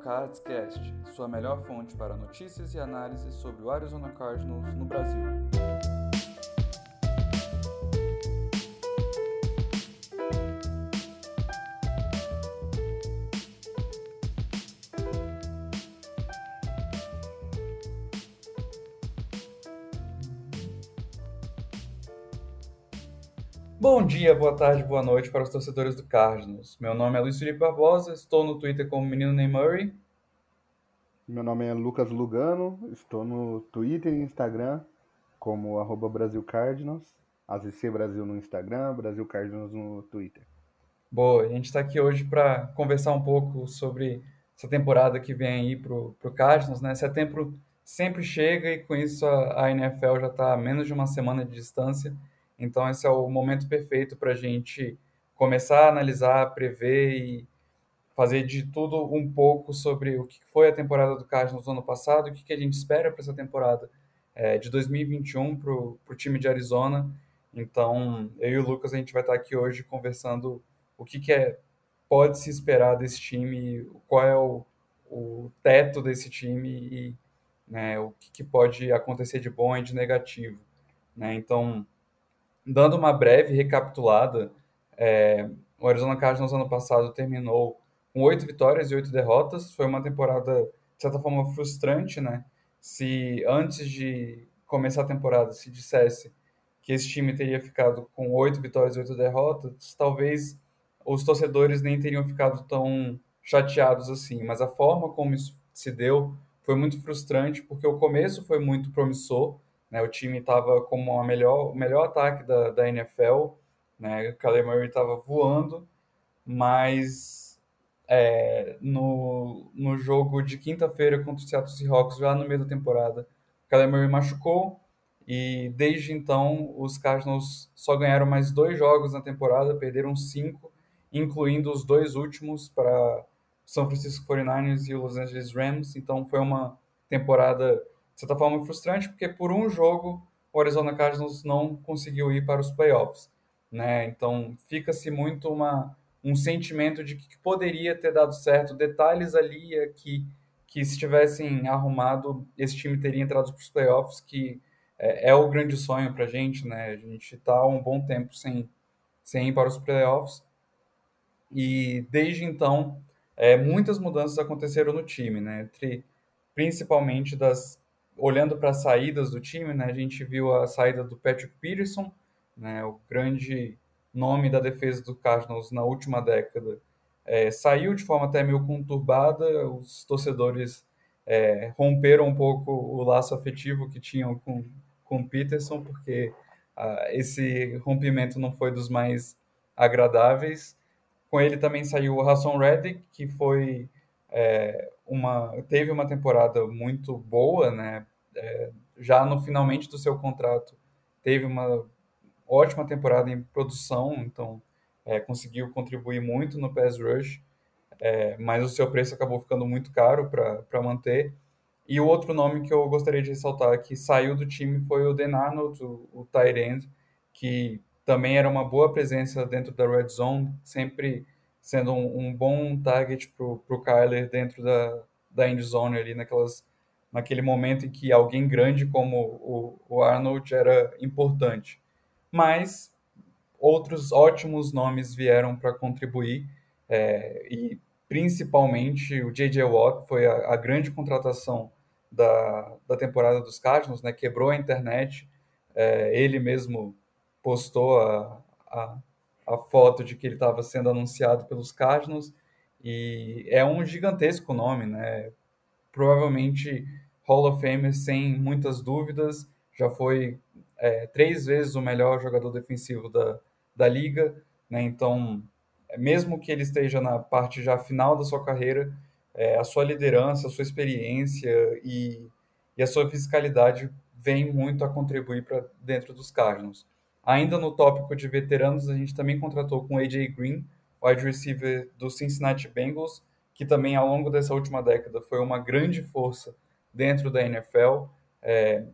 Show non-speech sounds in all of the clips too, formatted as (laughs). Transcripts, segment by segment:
Cardscast, sua melhor fonte para notícias e análises sobre o Arizona Cardinals no Brasil. Dia, boa tarde, boa noite para os torcedores do Cardinals. Meu nome é Luiz Felipe Barbosa, estou no Twitter como Menino Ney Murray. Meu nome é Lucas Lugano, estou no Twitter e Instagram como arroba Brasil Cardinals, AZC Brasil no Instagram, Brasil Cardinals no Twitter. Boa, a gente está aqui hoje para conversar um pouco sobre essa temporada que vem aí para o Cardinals, né? Setembro sempre chega e com isso a, a NFL já está a menos de uma semana de distância. Então, esse é o momento perfeito para a gente começar a analisar, prever e fazer de tudo um pouco sobre o que foi a temporada do Cardinals no ano passado, o que a gente espera para essa temporada é, de 2021 para o time de Arizona. Então, eu e o Lucas, a gente vai estar aqui hoje conversando o que, que é, pode se esperar desse time, qual é o, o teto desse time e né, o que, que pode acontecer de bom e de negativo. Né? Então, dando uma breve recapitulada, é, o Arizona Cardinals ano passado terminou com oito vitórias e oito derrotas. Foi uma temporada, de certa forma, frustrante, né? Se antes de começar a temporada se dissesse que esse time teria ficado com oito vitórias e oito derrotas, talvez os torcedores nem teriam ficado tão chateados assim. Mas a forma como isso se deu foi muito frustrante, porque o começo foi muito promissor, né? O time estava como a melhor, o melhor ataque da, da NFL. Né? O Kyler Murray estava voando, mas é, no, no jogo de quinta-feira contra o Seattle Seahawks, já no meio da temporada, o Kyler Murray machucou e desde então os Cardinals só ganharam mais dois jogos na temporada, perderam cinco, incluindo os dois últimos para São Francisco 49ers e Los Angeles Rams. Então foi uma temporada de certa forma frustrante, porque por um jogo o Arizona Cardinals não conseguiu ir para os playoffs. Né? Então fica-se muito uma, um sentimento de que poderia ter dado certo, detalhes ali aqui que se tivessem arrumado, esse time teria entrado para os playoffs, que é, é o grande sonho para a gente, né? A gente está há um bom tempo sem, sem ir para os playoffs. E desde então, é, muitas mudanças aconteceram no time, né? Entre, principalmente das olhando para as saídas do time, né, a gente viu a saída do Patrick Peterson, né, o grande nome da defesa do Cardinals na última década, é, saiu de forma até meio conturbada, os torcedores é, romperam um pouco o laço afetivo que tinham com, com Peterson, porque ah, esse rompimento não foi dos mais agradáveis. Com ele também saiu o Hassan Reddick, que foi é, uma, teve uma temporada muito boa, né? É, já no finalmente do seu contrato, teve uma ótima temporada em produção, então é, conseguiu contribuir muito no pass rush, é, mas o seu preço acabou ficando muito caro para manter. E o outro nome que eu gostaria de ressaltar que saiu do time foi o Den Arnold, o, o tight end, que também era uma boa presença dentro da red zone, sempre sendo um, um bom target para o Kyler dentro da, da end zone ali, naquelas, naquele momento em que alguém grande como o, o Arnold era importante. Mas outros ótimos nomes vieram para contribuir é, e principalmente o J.J. Watt foi a, a, grande contratação da, da temporada dos Cardinals, né? quebrou a internet, é, ele mesmo postou a, a a foto de que ele estava sendo anunciado pelos Cardinals e é um gigantesco nome, né? Provavelmente Hall of Fame sem muitas dúvidas, já foi é, três vezes o melhor jogador defensivo da, da liga, né? Então, mesmo que ele esteja na parte já final da sua carreira, é, a sua liderança, a sua experiência e, e a sua fiscalidade vem muito a contribuir para dentro dos Cardinals. Ainda no tópico de veteranos, a gente também contratou com AJ Green, wide receiver do Cincinnati Bengals, que também ao longo dessa última década foi uma grande força dentro da NFL, é,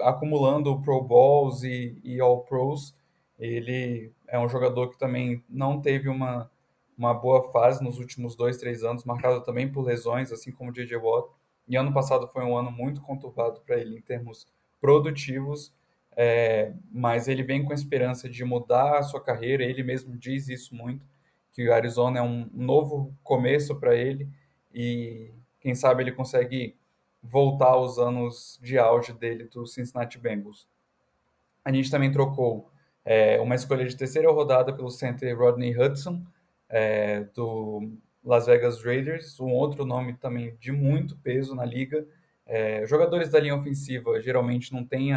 acumulando Pro Bowls e, e All Pros. Ele é um jogador que também não teve uma, uma boa fase nos últimos dois, três anos, marcado também por lesões, assim como o J.J. Watt. E ano passado foi um ano muito conturbado para ele em termos produtivos, é, mas ele vem com a esperança de mudar a sua carreira. Ele mesmo diz isso muito, que o Arizona é um novo começo para ele e quem sabe ele consegue voltar aos anos de auge dele do Cincinnati Bengals. A gente também trocou é, uma escolha de terceira rodada pelo center Rodney Hudson, é, do Las Vegas Raiders, um outro nome também de muito peso na liga. É, jogadores da linha ofensiva geralmente não têm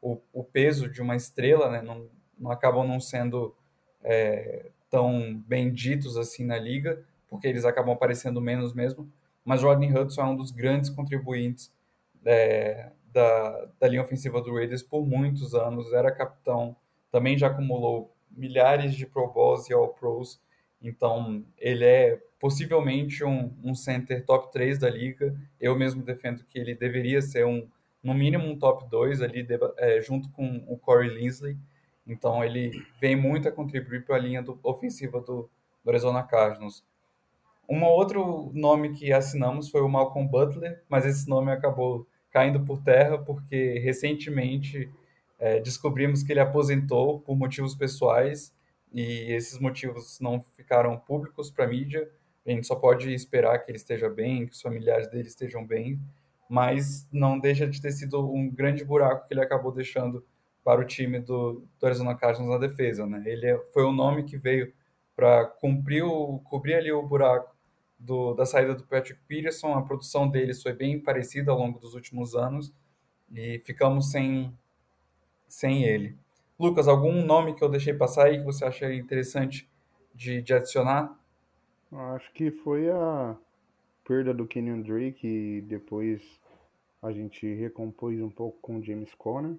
o, o, peso de uma estrela, né? não, não acabam não sendo é, tão benditos assim na liga, porque eles acabam aparecendo menos mesmo. Mas Rodney Hudson é um dos grandes contribuintes é, da, da linha ofensiva do Raiders por muitos anos, era capitão, também já acumulou milhares de Pro Bowls e All Pros, então ele é possivelmente um, um center top 3 da liga. Eu mesmo defendo que ele deveria ser um, no mínimo um top 2 ali, é, junto com o Corey Linsley. Então ele vem muito a contribuir para a linha do, ofensiva do, do Arizona Cardinals. Um outro nome que assinamos foi o Malcolm Butler, mas esse nome acabou caindo por terra porque recentemente é, descobrimos que ele aposentou por motivos pessoais e esses motivos não ficaram públicos para a mídia. A gente só pode esperar que ele esteja bem, que os familiares dele estejam bem, mas não deixa de ter sido um grande buraco que ele acabou deixando para o time do, do Arizona Cardinals na defesa. Né? Ele é, foi o nome que veio para cobrir ali o buraco do, da saída do Patrick Peterson. A produção deles foi bem parecida ao longo dos últimos anos e ficamos sem, sem ele. Lucas, algum nome que eu deixei passar aí que você acha interessante de, de adicionar? Acho que foi a perda do Kenyon Drake e depois a gente recompôs um pouco com o James Conner.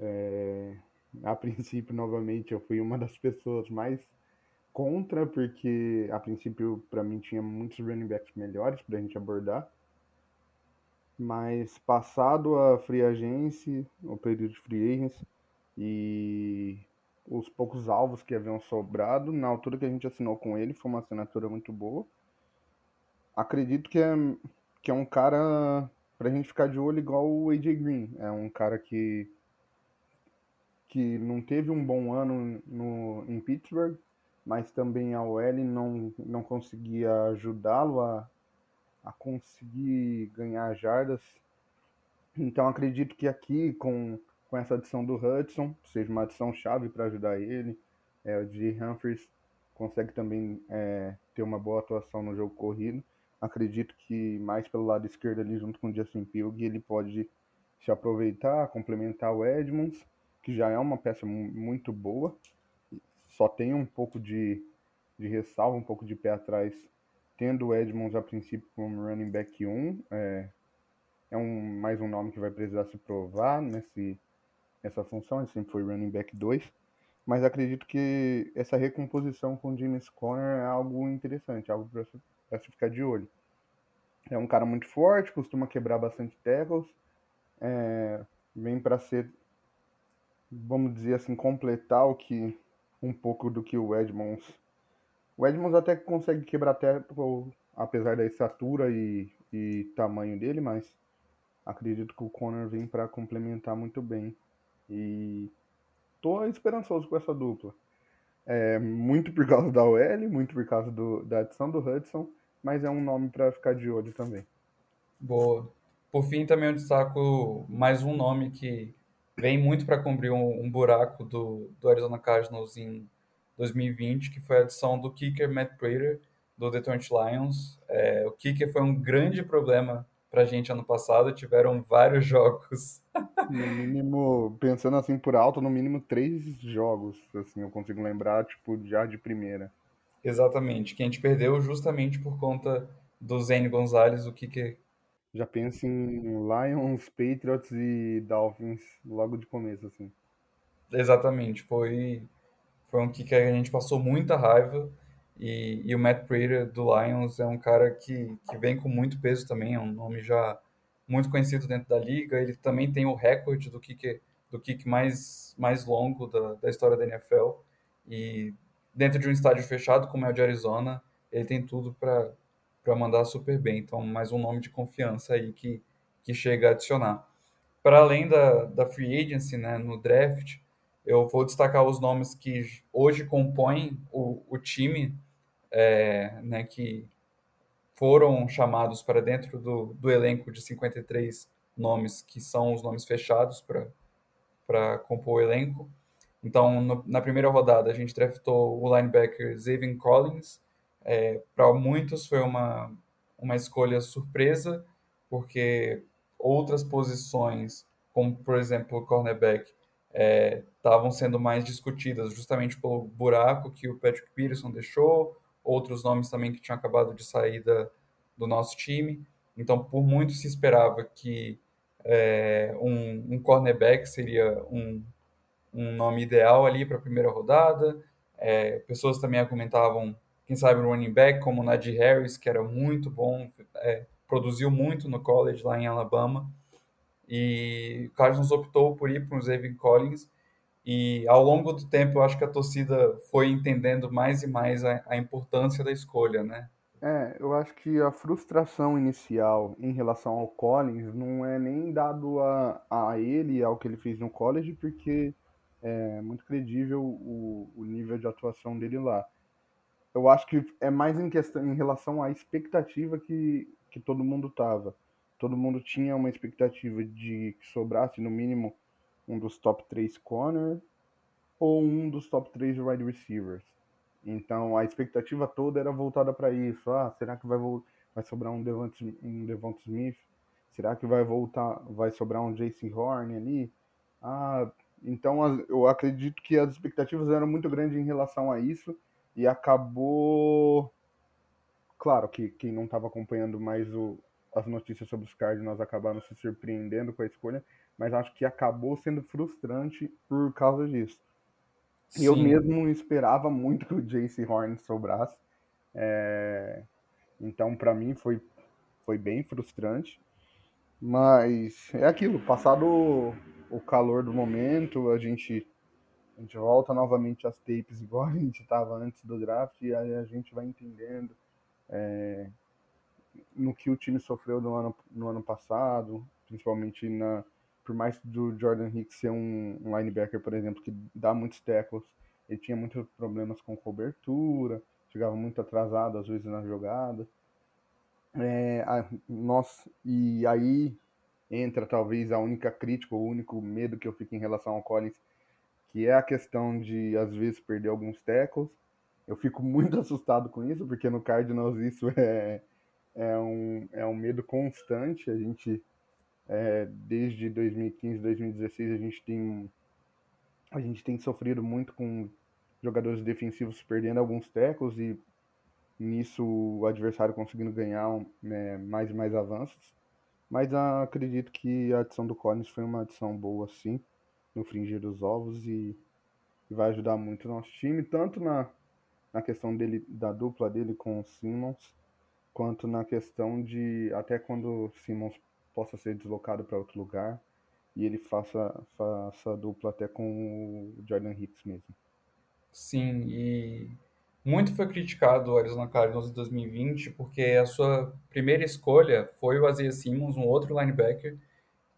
É, a (laughs) princípio, novamente, eu fui uma das pessoas mais contra, porque a princípio, para mim, tinha muitos running backs melhores para a gente abordar. Mas passado a free agency, o período de free agency, e os poucos alvos que haviam sobrado, na altura que a gente assinou com ele, foi uma assinatura muito boa. Acredito que é, que é um cara pra gente ficar de olho igual o AJ Green. É um cara que, que não teve um bom ano no, em Pittsburgh, mas também a OL não, não conseguia ajudá-lo a, a conseguir ganhar jardas. Então acredito que aqui, com com essa adição do Hudson, seja uma adição chave para ajudar ele. É, o G. Humphries consegue também é, ter uma boa atuação no jogo corrido. Acredito que mais pelo lado esquerdo ali, junto com o Justin Pilg, ele pode se aproveitar, complementar o Edmonds, que já é uma peça muito boa. Só tem um pouco de, de ressalva, um pouco de pé atrás, tendo o Edmonds a princípio como running back 1. É, é um, mais um nome que vai precisar se provar nesse, essa função, ele sempre foi running back 2, mas acredito que essa recomposição com James Conner é algo interessante, algo para se ficar de olho. É um cara muito forte, costuma quebrar bastante tackles, é, vem para ser, vamos dizer assim, completar o que um pouco do que o Edmonds. O Edmonds até consegue quebrar tackle, apesar da estatura e, e tamanho dele, mas acredito que o Conner vem para complementar muito bem e tô esperançoso com essa dupla. É, muito por causa da OL, muito por causa do, da adição do Hudson, mas é um nome para ficar de olho também. Boa. Por fim, também eu destaco mais um nome que vem muito para cumprir um, um, buraco do, do Arizona Cardinals em 2020, que foi a adição do kicker Matt Prater, do Detroit Lions. É, o kicker foi um grande problema para a gente ano passado, tiveram vários jogos (laughs) no mínimo, pensando assim por alto, no mínimo três jogos, assim, eu consigo lembrar, tipo, já de primeira. Exatamente, que a gente perdeu justamente por conta do Zane Gonzalez, o que que... Já pensa em Lions, Patriots e Dolphins logo de começo, assim. Exatamente, foi, foi um que a gente passou muita raiva, e, e o Matt Prater do Lions é um cara que, que vem com muito peso também, é um nome já muito conhecido dentro da liga. Ele também tem o recorde do kick, do kick mais, mais longo da, da história da NFL. E dentro de um estádio fechado como é o de Arizona, ele tem tudo para mandar super bem. Então, mais um nome de confiança aí que, que chega a adicionar. Para além da, da free agency, né, no draft, eu vou destacar os nomes que hoje compõem o, o time, é, né, que foram chamados para dentro do, do elenco de 53 nomes, que são os nomes fechados para compor o elenco. Então, no, na primeira rodada, a gente draftou o linebacker Zayvon Collins. É, para muitos foi uma, uma escolha surpresa, porque outras posições, como por exemplo o cornerback, estavam é, sendo mais discutidas justamente pelo buraco que o Patrick Peterson deixou, outros nomes também que tinham acabado de sair da, do nosso time. Então, por muito se esperava que é, um, um cornerback seria um, um nome ideal ali para a primeira rodada. É, pessoas também argumentavam, quem sabe, o running back, como o Najee Harris, que era muito bom, é, produziu muito no college lá em Alabama. E o Cardinals optou por ir para o Zayvon Collins. E ao longo do tempo, eu acho que a torcida foi entendendo mais e mais a, a importância da escolha, né? É, eu acho que a frustração inicial em relação ao Collins não é nem dado a, a ele, ao que ele fez no college, porque é muito credível o, o nível de atuação dele lá. Eu acho que é mais em questão em relação à expectativa que, que todo mundo tava. Todo mundo tinha uma expectativa de que sobrasse no mínimo um dos top 3 corner ou um dos top 3 wide receivers. Então a expectativa toda era voltada para isso. Ah, será que vai, vai sobrar um Devonta, um Smith? Será que vai voltar, vai sobrar um Jason Horn ali? Ah, então eu acredito que as expectativas eram muito grandes em relação a isso e acabou. Claro que quem não estava acompanhando mais o, as notícias sobre os Cardinals acabaram se surpreendendo com a escolha, mas acho que acabou sendo frustrante por causa disso. Sim. Eu mesmo esperava muito que o Jace Horn sobrasse. É... Então, para mim, foi, foi bem frustrante. Mas é aquilo, passado o, calor do momento, a gente, a gente volta novamente às tapes (laughs) igual a gente estava antes do draft e aí a gente vai entendendo é, no que o time sofreu no ano, no ano passado, principalmente na, por mais do Jordan Hicks ser um, um linebacker, por exemplo, que dá muitos tackles, ele tinha muitos problemas com cobertura, chegava muito atrasado às vezes na jogada. É, a, nós, e aí entra talvez a única crítica, o único medo que eu fico em relação ao Collins, que é a questão de às vezes perder alguns tackles. Eu fico (laughs) muito assustado com isso, porque no Cardinals isso é, é, um, é um medo constante. A gente é, desde 2015, 2016 a gente tem a gente tem sofrido muito com jogadores defensivos perdendo alguns tecos e nisso o adversário conseguindo ganhar né, mais e mais avanços. Mas ah, acredito que a adição do Collins foi uma adição boa, sim, no fringir dos ovos e, e vai ajudar muito o nosso time, tanto na, na questão dele, da dupla dele com o Simmons, quanto na questão de até quando o Simmons possa ser deslocado para outro lugar e ele faça, faça dupla até com o Jordan Hicks mesmo. Sim, e muito foi criticado o Arizona Cardinals em 2020 porque a sua primeira escolha foi o Isaiah Simmons, um outro linebacker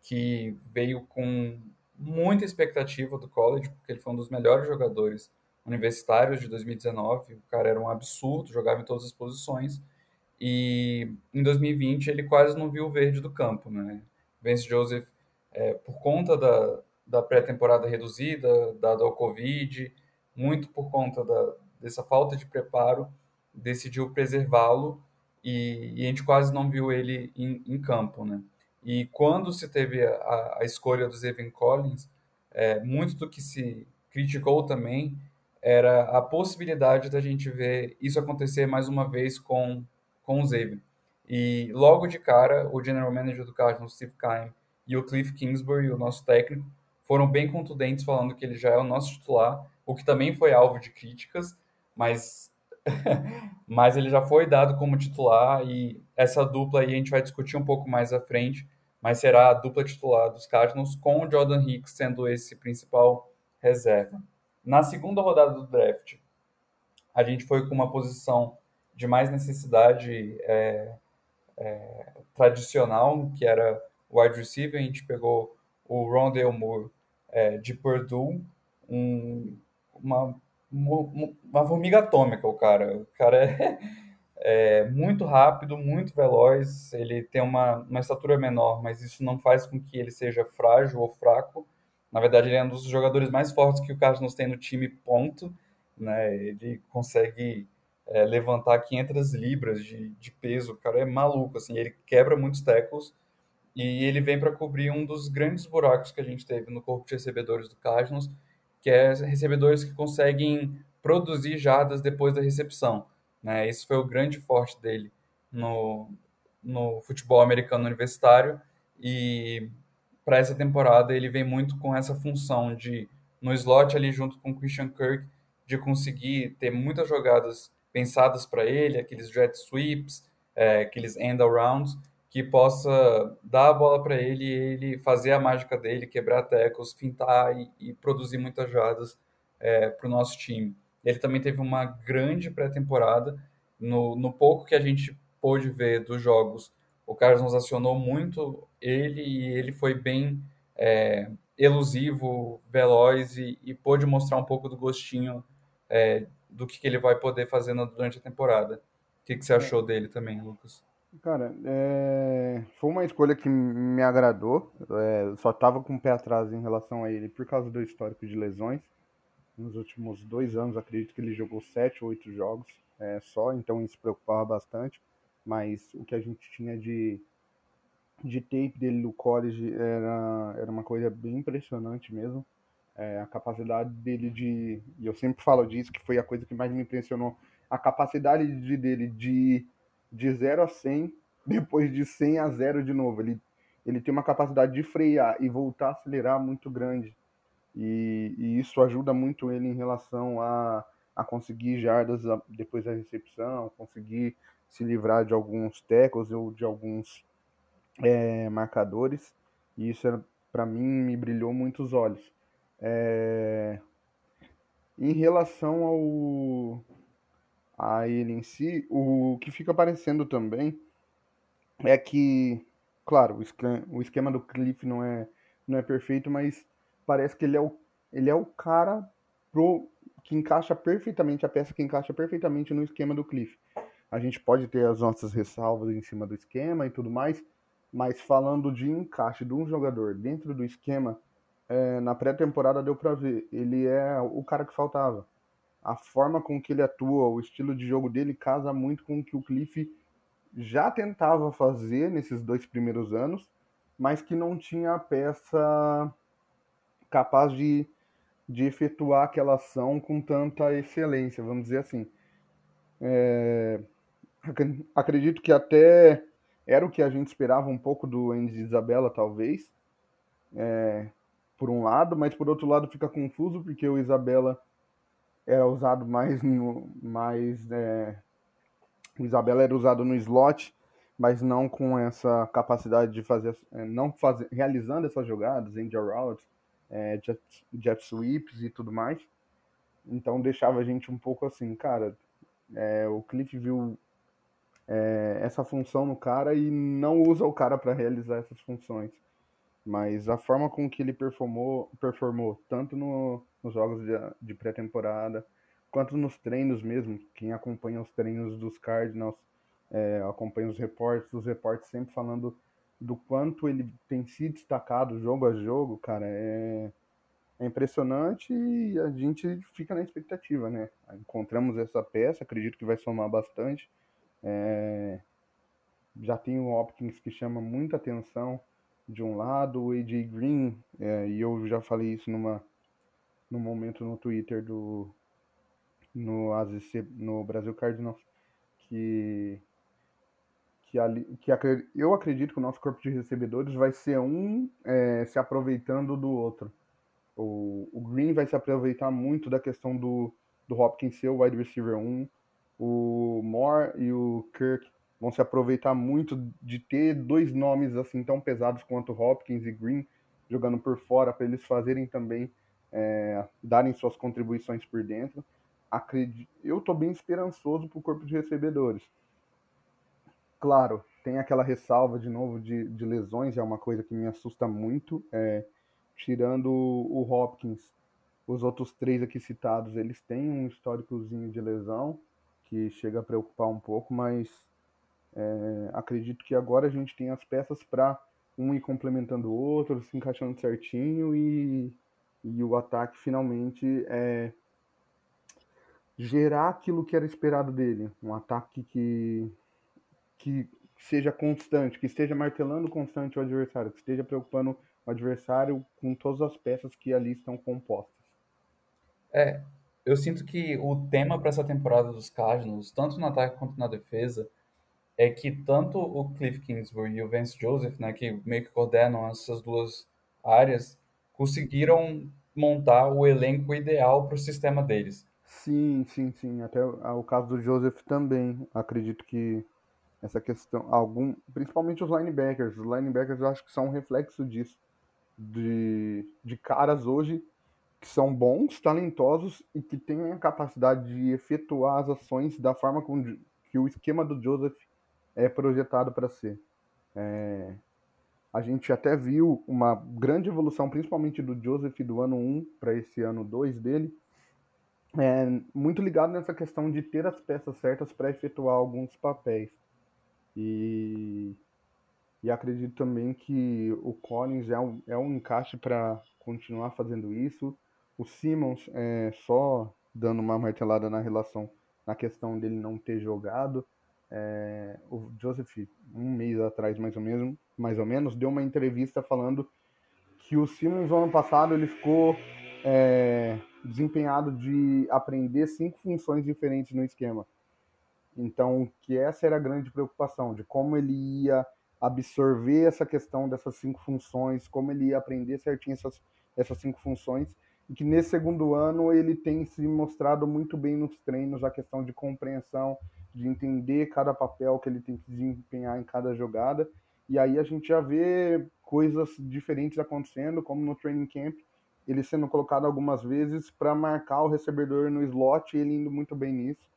que veio com muita expectativa do college, porque ele foi um dos melhores jogadores universitários de 2019. O cara era um absurdo, jogava em todas as posições. E em 2020 ele quase não viu o verde do campo, né? Vance Joseph, é, por conta da, da pré-temporada reduzida, dada ao Covid, muito por conta da, dessa falta de preparo, decidiu preservá-lo e, e, a gente quase não viu ele em, em campo, né? E quando se teve a, a escolha do Zevin Collins, é, muito do que se criticou também era a possibilidade da gente ver isso acontecer mais uma vez com com o Xavier. E logo de cara, o general manager do Cardinals, Steve Keim, e o Cliff Kingsbury, o nosso técnico, foram bem contundentes falando que ele já é o nosso titular, o que também foi alvo de críticas, mas (laughs) mas ele já foi dado como titular e essa dupla aí a gente vai discutir um pouco mais à frente, mas será a dupla titular dos Cardinals com o Jordan Hicks sendo esse principal reserva. Na segunda rodada do draft, a gente foi com uma posição de mais necessidade é, é, tradicional, que era wide receiver. A gente pegou o Rondale Moore é, de Purdue, um, uma, uma, formiga atômica, o cara. O cara é, (laughs) é, muito rápido, muito veloz. Ele tem uma, uma estatura menor, mas isso não faz com que ele seja frágil ou fraco. Na verdade, ele é um dos jogadores mais fortes que o Cardinals tem no time, ponto. Né? Ele consegue é, levantar 500 libras de, de peso. O cara é maluco, assim. Ele quebra muitos tackles e ele vem para cobrir um dos grandes buracos que a gente teve no corpo de recebedores do Cardinals, que é recebedores que conseguem produzir jardas depois da recepção. Né? Esse foi o grande forte dele no, no futebol americano universitário e para essa temporada ele vem muito com essa função de no slot ali junto com o Christian Kirk de conseguir ter muitas jogadas pensadas para ele, aqueles jet sweeps, é, aqueles end arounds que possa dar a bola para ele e ele fazer a mágica dele, quebrar tecos, fintar e, e produzir muitas jardas é, para o nosso time. Ele também teve uma grande pré-temporada. No, no pouco que a gente pôde ver dos jogos, o Carlos nos acionou muito ele e ele foi bem é, elusivo, veloz e, e pôde mostrar um pouco do gostinho é, do que, que, ele vai poder fazer durante a temporada. O que, que você é. achou dele também, Lucas? Cara, é... foi uma escolha que me agradou. É, só tava com o pé atrás em relação a ele por causa do histórico de lesões nos últimos dois anos, acredito que ele jogou sete ou oito jogos é, só, então isso preocupava bastante. Mas o que a gente tinha de, de tape dele no college era, era uma coisa bem impressionante mesmo. É, a capacidade dele de. E eu sempre falo disso, que foi a coisa que mais me impressionou. A capacidade de, dele de, de 0 a 100, depois de 100 a 0 de novo. Ele, ele tem uma capacidade de frear e voltar a acelerar muito grande. E, e isso ajuda muito ele em relação a, a conseguir jardas depois da recepção, conseguir se livrar de alguns tecos ou de alguns é, marcadores. E isso, para mim, me brilhou muito os olhos. É... Em relação ao a ele em si, o que fica aparecendo também é que, claro, o esquema do Cliff não é, não é perfeito, mas parece que ele é o, ele é o cara pro, que encaixa perfeitamente, a peça que encaixa perfeitamente no esquema do Cliff. A gente pode ter as nossas ressalvas em cima do esquema e tudo mais, mas falando de encaixe de um jogador dentro do esquema, é, na pré-temporada deu para ver, ele é o cara que faltava. A forma com que ele atua, o estilo de jogo dele casa muito com o que o Cliff já tentava fazer nesses dois primeiros anos, mas que não tinha a peça capaz de, de efetuar aquela ação com tanta excelência, vamos dizer assim. É, acredito que até era o que a gente esperava um pouco do Andy Isabella, talvez, é, por um lado, mas por outro lado fica confuso porque o Isabella era usado mais no mais é, o Isabella era usado no slot, mas não com essa capacidade de fazer, é, não fazer, realizando essas jogadas, angel routes, é, jet, jet sweeps e tudo mais. Então deixava a gente um pouco assim, cara, é, o Cliff viu é, essa função no cara e não usa o cara para realizar essas funções. Mas a forma com que ele performou, performou tanto no, nos jogos de, de pré-temporada, quanto nos treinos mesmo, quem acompanha os treinos dos Cardinals, é, acompanha os reportes, os reportes sempre falando do quanto ele tem se destacado jogo a jogo, cara, é, é impressionante e a gente fica na expectativa, né? Encontramos essa peça, acredito que vai somar bastante. É, já tem o Hopkins que chama muita atenção de um lado, o AJ Green, é, e eu já falei isso numa, num momento no Twitter do no, AZC, no Brasil Cardinals, que que, ali, que eu acredito que o nosso corpo de recebedores vai ser um é, se aproveitando do outro. O, o, Green vai se aproveitar muito da questão do, do Hopkins ser o wide receiver 1. O Moore e o Kirk vão se aproveitar muito de ter dois nomes assim tão pesados quanto Hopkins e Green jogando por fora para eles fazerem também é, darem suas contribuições por dentro. acredito, eu estou bem esperançoso para o corpo de recebedores. Claro, tem aquela ressalva de novo de, de lesões, é uma coisa que me assusta muito. É, tirando o Hopkins, os outros três aqui citados, eles têm um históricozinho de lesão que chega a preocupar um pouco, mas é, acredito que agora a gente tem as peças para um ir complementando o outro, se encaixando certinho e, e o ataque finalmente é, gerar aquilo que era esperado dele. Um ataque que, que seja constante, que esteja martelando constante o adversário, que esteja preocupando o adversário com todas as peças que ali estão compostas. É, eu sinto que o tema para essa temporada dos Cardinals, tanto no ataque quanto na defesa, é que tanto o Cliff Kingsbury e o Vance Joseph, né, que meio que coordenam essas duas áreas, conseguiram montar o elenco ideal para o sistema deles. Sim, sim, sim. Até o caso do Joseph também. Acredito que essa questão, algum, principalmente os linebackers. Os linebackers eu acho que são um reflexo disso. De, de caras hoje que são bons, talentosos e que têm a capacidade de efetuar as ações da forma como, que o esquema do Joseph é projetado para ser. É, a gente até viu uma grande evolução, principalmente do Joseph do ano 1 para esse ano 2 dele, é, muito ligado nessa questão de ter as peças certas para efetuar alguns papéis. E, e acredito também que o Collins é um, é um encaixe para continuar fazendo isso. O Simmons, é, só dando uma martelada na relação, na questão dele não ter jogado, é, o Joseph, um mês atrás mais ou, menos, mais ou menos, deu uma entrevista falando que o Simmons, ano passado, ele ficou é, desempenhado de aprender cinco funções diferentes no esquema. Então, que essa era a grande preocupação, de como ele ia absorver essa questão dessas cinco funções, como ele ia aprender certinho essas, essas cinco funções, e que nesse segundo ano ele tem se mostrado muito bem nos treinos, a questão de compreensão, de entender cada papel que ele tem que desempenhar em cada jogada, e aí a gente já vê coisas diferentes acontecendo, como no training camp, ele sendo colocado algumas vezes para marcar o recebedor no slot, e ele indo muito bem nisso.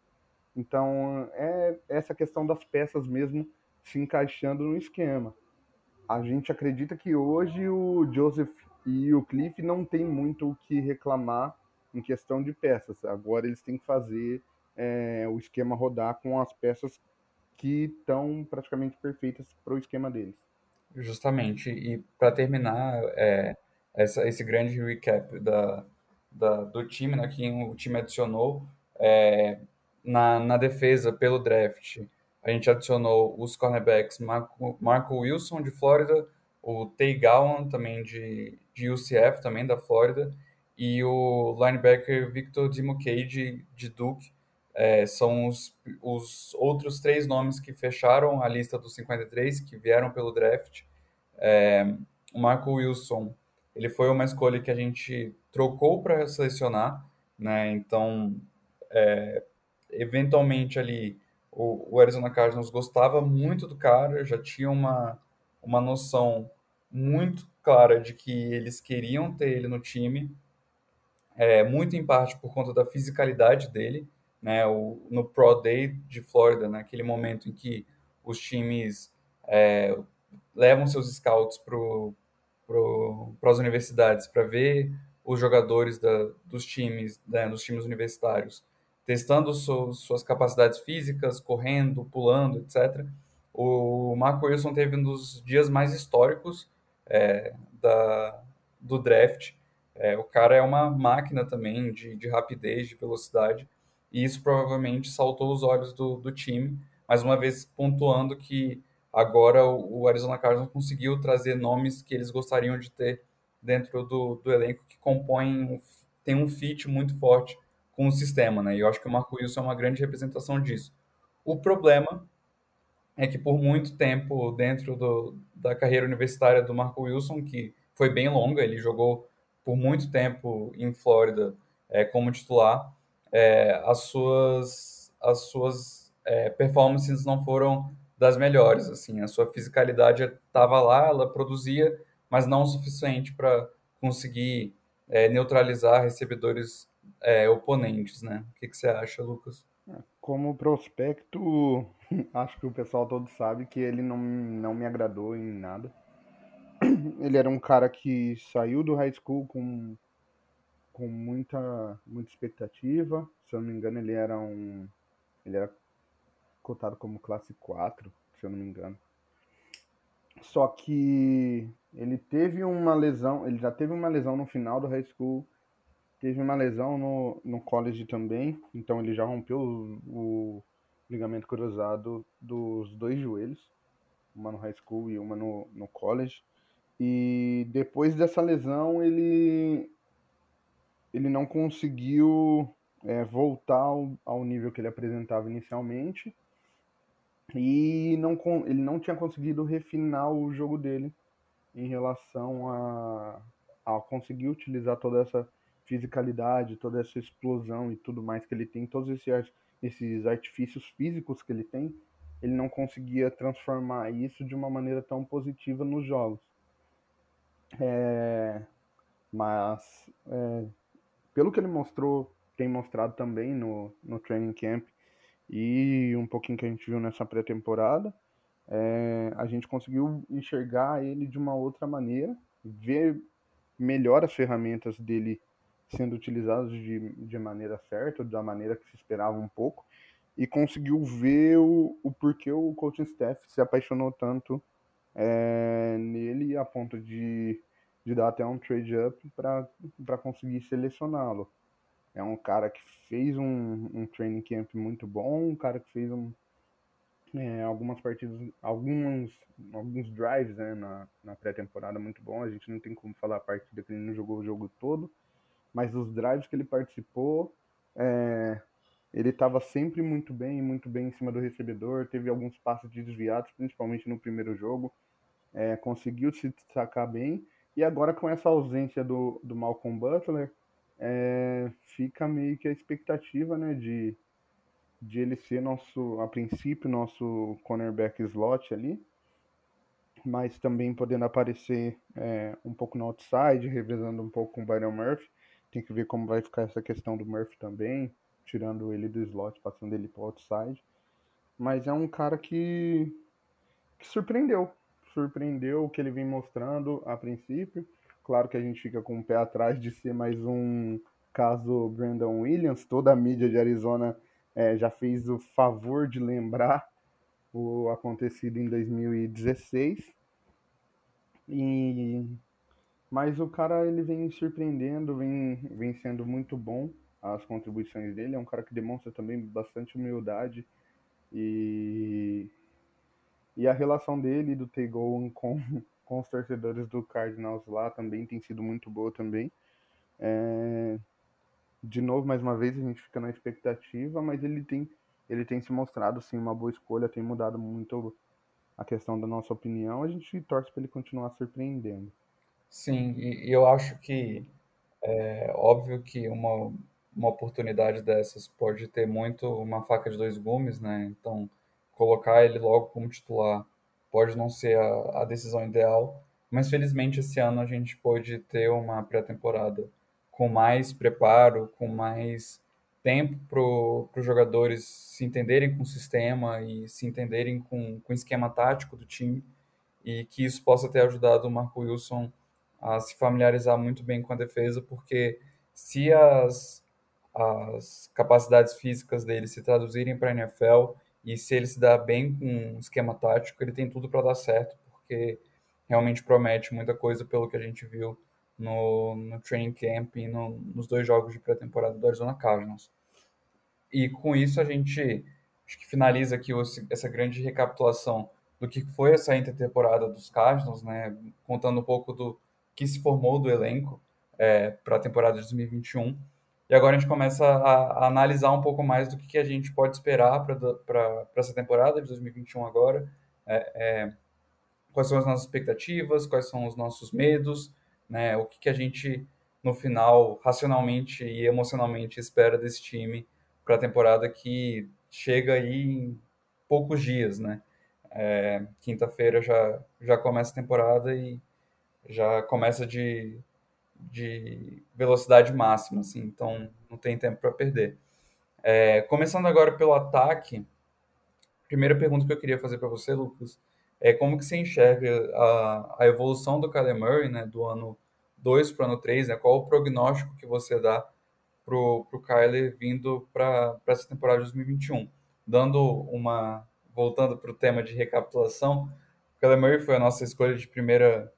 Então, é essa questão das peças mesmo se encaixando no esquema. A gente acredita que hoje o Joseph e o Cliff não tem muito o que reclamar em questão de peças. Agora eles têm que fazer é, o esquema rodar com as peças que estão praticamente perfeitas para o esquema deles. Justamente. E para terminar, é, essa, esse grande recap da, da, do time, né, o time adicionou, é, na, na defesa, pelo draft, a gente adicionou os cornerbacks Marco, Marco Wilson, de Flórida, o Tay Gowan, também de, de UCF, também da Flórida, e o linebacker Victor Dimokey, de, de Duke. É, são os, os outros três nomes que fecharam a lista dos 53, que vieram pelo draft. É, o Marco Wilson, ele foi uma escolha que a gente trocou para selecionar, né? Então, é, eventualmente ali o, o Arizona Cardinals gostava muito do cara, já tinha uma, uma noção muito clara de que eles queriam ter ele no time, é, muito em parte por conta da fisicalidade dele, né, o, no Pro Day de Flórida, naquele né, momento em que os times é, levam seus scouts para as universidades para ver os jogadores da, dos times, né, dos times universitários testando suas capacidades físicas, correndo, pulando, etc. O Marco Wilson teve um dos dias mais históricos é, da, do draft. É, o cara é uma máquina também de, de, rapidez, de velocidade, e isso provavelmente saltou os olhos do, do time, mais uma vez pontuando que agora o, o Arizona Cardinals conseguiu trazer nomes que eles gostariam de ter dentro do, do elenco que compõem, tem um fit muito forte com o sistema, né? E eu acho que o Marco Wilson é uma grande representação disso. O problema é que por muito tempo dentro do, da carreira universitária do Marco Wilson, que foi bem longa, ele jogou por muito tempo em Flórida é, como titular, é, as suas, as suas é, performances não foram das melhores, assim, a sua fisicalidade estava lá, ela produzia, mas não o suficiente para conseguir é, neutralizar recebedores é, oponentes, né? O que, que você acha, Lucas? Como prospecto, (laughs) acho que o pessoal todo sabe que ele não, não me agradou em nada. (clears throat) Ele era um cara que saiu do high school com, com muita, muita expectativa. Se eu não me engano, ele era um. Ele era cotado como classe 4, se eu não me engano. Só que ele teve uma lesão, ele já teve uma lesão no final do high school, teve uma lesão no, no college também, então ele já rompeu o, o ligamento cruzado dos dois joelhos, uma no high school e uma no, no college. E depois dessa lesão ele ele não conseguiu é, voltar ao, ao nível que ele apresentava inicialmente e não, ele não tinha conseguido refinar o jogo dele em relação a, a conseguir utilizar toda essa fisicalidade, toda essa explosão e tudo mais que ele tem, todos esses, esses artifícios físicos que ele tem, ele não conseguia transformar isso de uma maneira tão positiva nos jogos. É, mas, é, pelo que ele mostrou, tem mostrado também no, no training camp, e um pouquinho que a gente viu nessa pré-temporada, é, a gente conseguiu enxergar ele de uma outra maneira, ver melhor as ferramentas dele sendo utilizadas de, de maneira certa, da maneira que se esperava um pouco, e conseguiu ver o, o porquê o coaching staff se apaixonou tanto é, nele a ponto de, de dar até um trade up para conseguir selecioná-lo. É um cara que fez um, um training camp muito bom, um cara que fez um, é, algumas partidas, alguns, alguns drives né, na, na pré-temporada muito bom. A gente não tem como falar a partida que ele não jogou o jogo todo, mas os drives que ele participou, é, ele estava sempre muito bem, muito bem em cima do recebedor. Teve alguns passos desviados, principalmente no primeiro jogo. É, conseguiu se destacar bem. E agora com essa ausência do, do Malcolm Butler, é, fica meio que a expectativa, né, de, de ele ser nosso, a princípio, nosso cornerback slot ali, mas também podendo aparecer é, um pouco no outside, revezando um pouco com o Byron Murphy. Tem que ver como vai ficar essa questão do Murphy também, tirando ele do slot, passando ele para o outside. Mas é um cara que, que surpreendeu. Surpreendeu o que ele vem mostrando a princípio. Claro que a gente fica com o pé atrás de ser mais um caso Brandon Williams. Toda a mídia de Arizona é, já fez o favor de lembrar o acontecido em 2016. E mas o cara ele vem surpreendendo, vem, vem sendo muito bom as contribuições dele. É um cara que demonstra também bastante humildade e e a relação dele do Tegon com (laughs) com os torcedores do Cardinals lá também tem sido muito boa também. É... De novo, mais uma vez, a gente fica na expectativa, mas ele tem, ele tem se mostrado sim uma boa escolha, tem mudado muito a questão da nossa opinião. A gente torce para ele continuar surpreendendo. Sim, e eu acho que é óbvio que uma, uma oportunidade dessas pode ter muito uma faca de dois gumes, né? Então, colocar ele logo como titular pode não ser a, a decisão ideal, mas felizmente esse ano a gente pôde ter uma pré-temporada com mais preparo, com mais tempo para os jogadores se entenderem com o sistema e se entenderem com, com o esquema tático do time e que isso possa ter ajudado o Marco Wilson a se familiarizar muito bem com a defesa, porque se as, as capacidades físicas dele se traduzirem para a NFL e se ele se dá bem com um esquema tático, ele tem tudo para dar certo, porque realmente promete muita coisa pelo que a gente viu no, no training camp e no, nos dois jogos de pré-temporada do Arizona Cardinals. E com isso a gente acho que finaliza aqui essa grande recapitulação do que foi essa intertemporada dos Cardinals, né, contando um pouco do que se formou do elenco é, para a temporada de 2021 e agora a gente começa a, a analisar um pouco mais do que, que a gente pode esperar para essa temporada de 2021 agora. É, é, quais são as nossas expectativas, quais são os nossos medos, né? O que, que a gente, no final, racionalmente e emocionalmente espera desse time para a temporada que chega aí em poucos dias, né? É, Quinta-feira já, já começa a temporada e já começa de de velocidade máxima, assim, então não tem tempo para perder. É, começando agora pelo ataque, primeira pergunta que eu queria fazer para você, Lucas, é como que você enxerga a, a evolução do Kyler Murray, né, do ano 2 para o ano 3, né, qual o prognóstico que você dá para o Kyler vindo para essa temporada de 2021? Dando uma, voltando para o tema de recapitulação, o Kyler Murray foi a nossa escolha de primeira,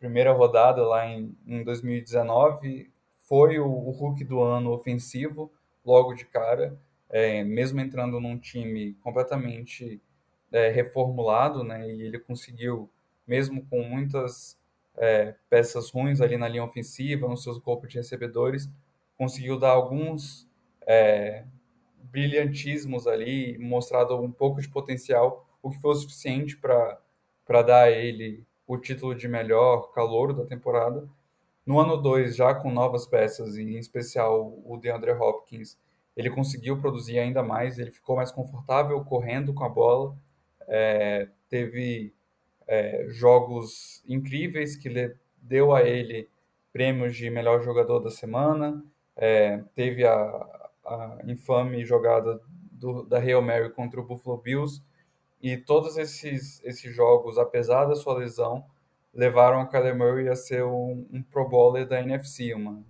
primeira rodada lá em, em 2019, foi o, o Hulk do ano ofensivo, logo de cara, é, mesmo entrando num time completamente é, reformulado, né, e ele conseguiu, mesmo com muitas é, peças ruins ali na linha ofensiva, nos seus corpos de recebedores, conseguiu dar alguns é, brilhantismos ali, mostrado um pouco de potencial, o que foi o suficiente para dar a ele o título de melhor calor da temporada. No ano 2, já com novas peças, e em especial o DeAndre Hopkins, ele conseguiu produzir ainda mais, ele ficou mais confortável correndo com a bola, é, teve é, jogos incríveis que deu a ele prêmios de melhor jogador da semana, é, teve a, a, infame jogada do, da Real Mary contra o Buffalo Bills, e todos esses, esses jogos, apesar da sua lesão, levaram a Kyler Murray a ser um, um Pro Bowler da NFC, uma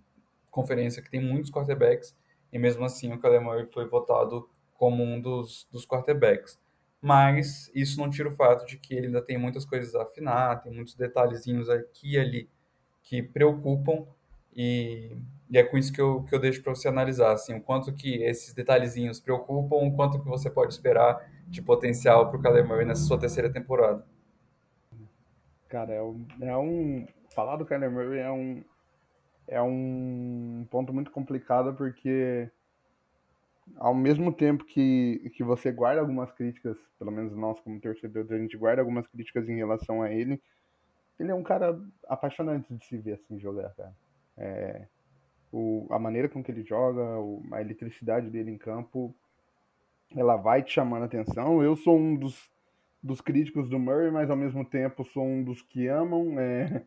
conferência que tem muitos quarterbacks, e mesmo assim o Kyler Murray foi votado como um dos, dos quarterbacks. Mas isso não tira o fato de que ele ainda tem muitas coisas a afinar, tem muitos detalhezinhos aqui e ali que preocupam e, e é com isso que eu, que eu deixo para você analisar, assim, o quanto que esses detalhezinhos preocupam, o quanto que você pode esperar de potencial para o Kyler Murray nessa sua terceira temporada. Cara, é um, é um falar do Kyler Murray é um é um ponto muito complicado porque ao mesmo tempo que, que você guarda algumas críticas, pelo menos nós como torcedores, a gente guarda algumas críticas em relação a ele, ele é um cara apaixonante de se ver assim jogar, cara. É, o, a maneira com que ele joga, o, a eletricidade dele em campo, ela vai te chamando a atenção. Eu sou um dos, dos críticos do Murray, mas ao mesmo tempo sou um dos que amam. É,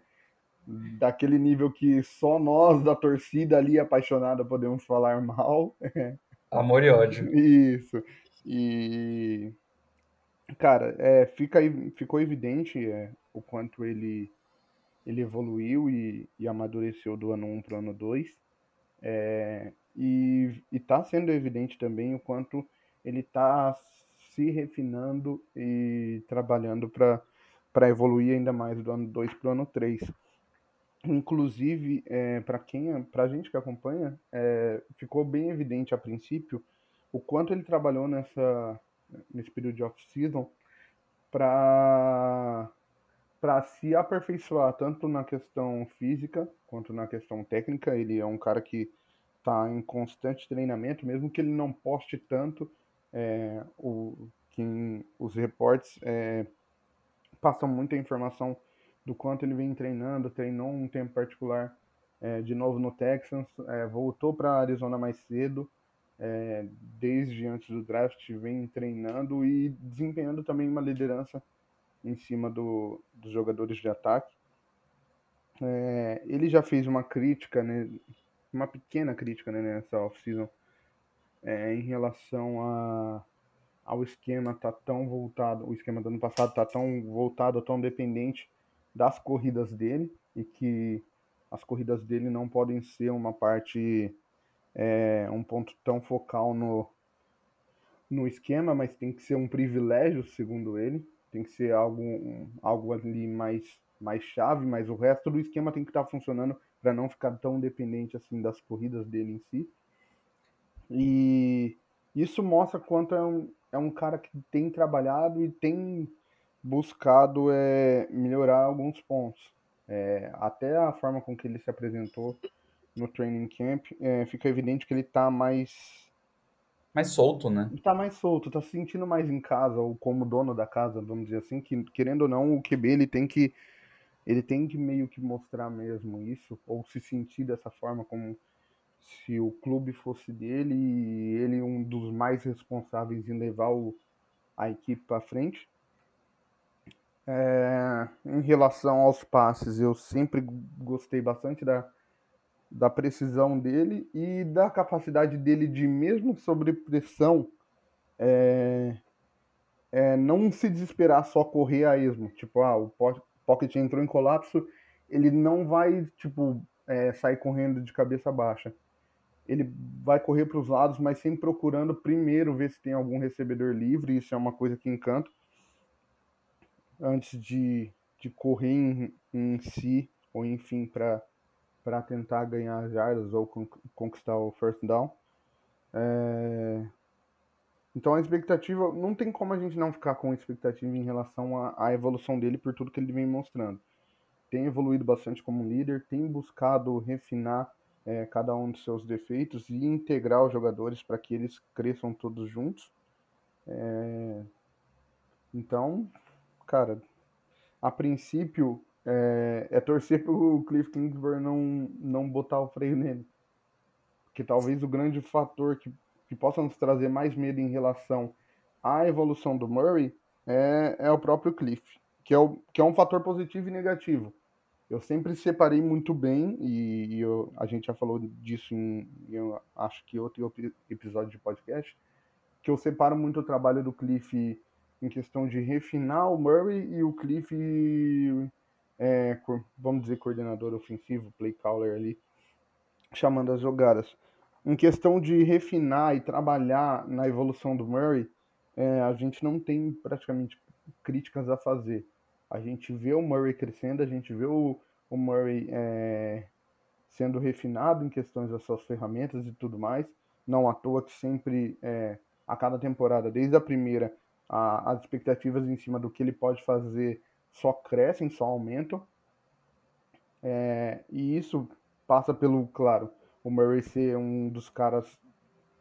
(laughs) daquele nível que só nós da torcida ali apaixonada podemos falar mal. (laughs) Amor e ódio. Isso. E. Cara, é, fica, ficou evidente é, o quanto ele, ele evoluiu e, e amadureceu do ano 1 para o ano 2. É, e está sendo evidente também o quanto ele está se refinando e trabalhando para evoluir ainda mais do ano 2 para o ano 3. Inclusive, é, para quem, para a gente que acompanha, é, ficou bem evidente a princípio o quanto ele trabalhou nessa nesse período de off-season para para se aperfeiçoar tanto na questão física quanto na questão técnica. Ele é um cara que está em constante treinamento, mesmo que ele não poste tanto. É, o, que os reportes é, passam muita informação do quanto ele vem treinando, treinou um tempo particular é, de novo no Texans, é, voltou para Arizona mais cedo, é, desde antes do draft, vem treinando e desempenhando também uma liderança em cima do, dos jogadores de ataque. É, ele já fez uma crítica, né, uma pequena crítica né, nessa off-season é, em relação a ao esquema tá tão voltado, o esquema do ano passado tá tão voltado, tão dependente das corridas dele e que as corridas dele não podem ser uma parte, é, um ponto tão focal no, no esquema, mas tem que ser um privilégio, segundo ele. Tem que ser algo, algo ali mais, mais chave, mas o resto do esquema tem que estar tá funcionando para não ficar tão dependente assim das corridas dele em si. E isso mostra quanto é um, é um cara que tem trabalhado e tem buscado é, melhorar alguns pontos. É, até a forma com que ele se apresentou no training camp, é, fica evidente que ele está mais. Mais solto, né? Está mais solto, está se sentindo mais em casa, ou como dono da casa, vamos dizer assim, que querendo ou não, o QB ele tem que. Ele tem que meio que mostrar mesmo isso, ou se sentir dessa forma, como se o clube fosse dele e ele um dos mais responsáveis em levar o, a equipe para frente. É, em relação aos passes, eu sempre gostei bastante da, da precisão dele e da capacidade dele de, mesmo sob pressão, é, é, não se desesperar só correr a esmo. Tipo, ah, o Pocket entrou em colapso, ele não vai, tipo, é, sair correndo de cabeça baixa. Ele vai correr para os lados, mas sempre procurando primeiro ver se tem algum recebedor livre. Isso é uma coisa que encanta. Antes de, de correr em, em si, ou enfim, para tentar ganhar jardas ou conquistar o first down. É... Então a expectativa, não tem como a gente não ficar com expectativa em relação à, à evolução dele por tudo que ele vem mostrando. Tem evoluído bastante como líder, tem buscado refinar é, cada um dos seus defeitos e integrar os jogadores para que eles cresçam todos juntos. É... Então, cara, a princípio é, é torcer pro Cliff Kingsbury não, não botar o freio nele. Porque talvez o grande fator que que possa nos trazer mais medo em relação à evolução do Murray é, é o próprio Cliff, que é, o, que é um fator positivo e negativo. Eu sempre separei muito bem, e, e eu, a gente já falou disso em, eu acho que outro episódio de podcast, que eu separo muito o trabalho do Cliff em questão de refinar o Murray e o Cliff, é, vamos dizer, coordenador ofensivo, play caller ali, chamando as jogadas em questão de refinar e trabalhar na evolução do Murray, é, a gente não tem praticamente críticas a fazer. A gente vê o Murray crescendo, a gente vê o, o Murray é, sendo refinado em questões das suas ferramentas e tudo mais. Não à toa que sempre, é, a cada temporada, desde a primeira, a, as expectativas em cima do que ele pode fazer só crescem, só aumentam. É, e isso passa pelo, claro, o Murray ser um dos caras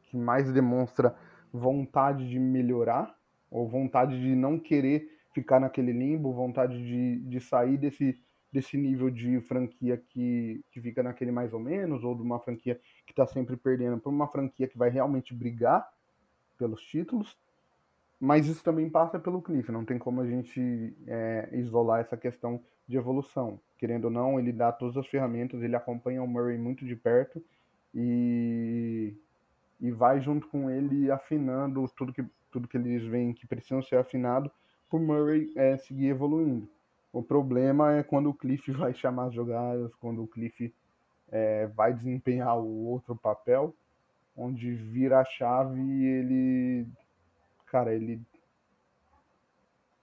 que mais demonstra vontade de melhorar, ou vontade de não querer ficar naquele limbo, vontade de, de sair desse, desse nível de franquia que, que fica naquele mais ou menos, ou de uma franquia que está sempre perdendo, para uma franquia que vai realmente brigar pelos títulos. Mas isso também passa pelo Cliff, não tem como a gente é, isolar essa questão de evolução. Querendo ou não, ele dá todas as ferramentas, ele acompanha o Murray muito de perto e, e vai junto com ele afinando tudo que, tudo que eles veem que precisam ser afinado para o Murray é, seguir evoluindo. O problema é quando o Cliff (laughs) vai chamar as jogadas, quando o Cliff é, vai desempenhar o outro papel, onde vira a chave e ele. Cara, ele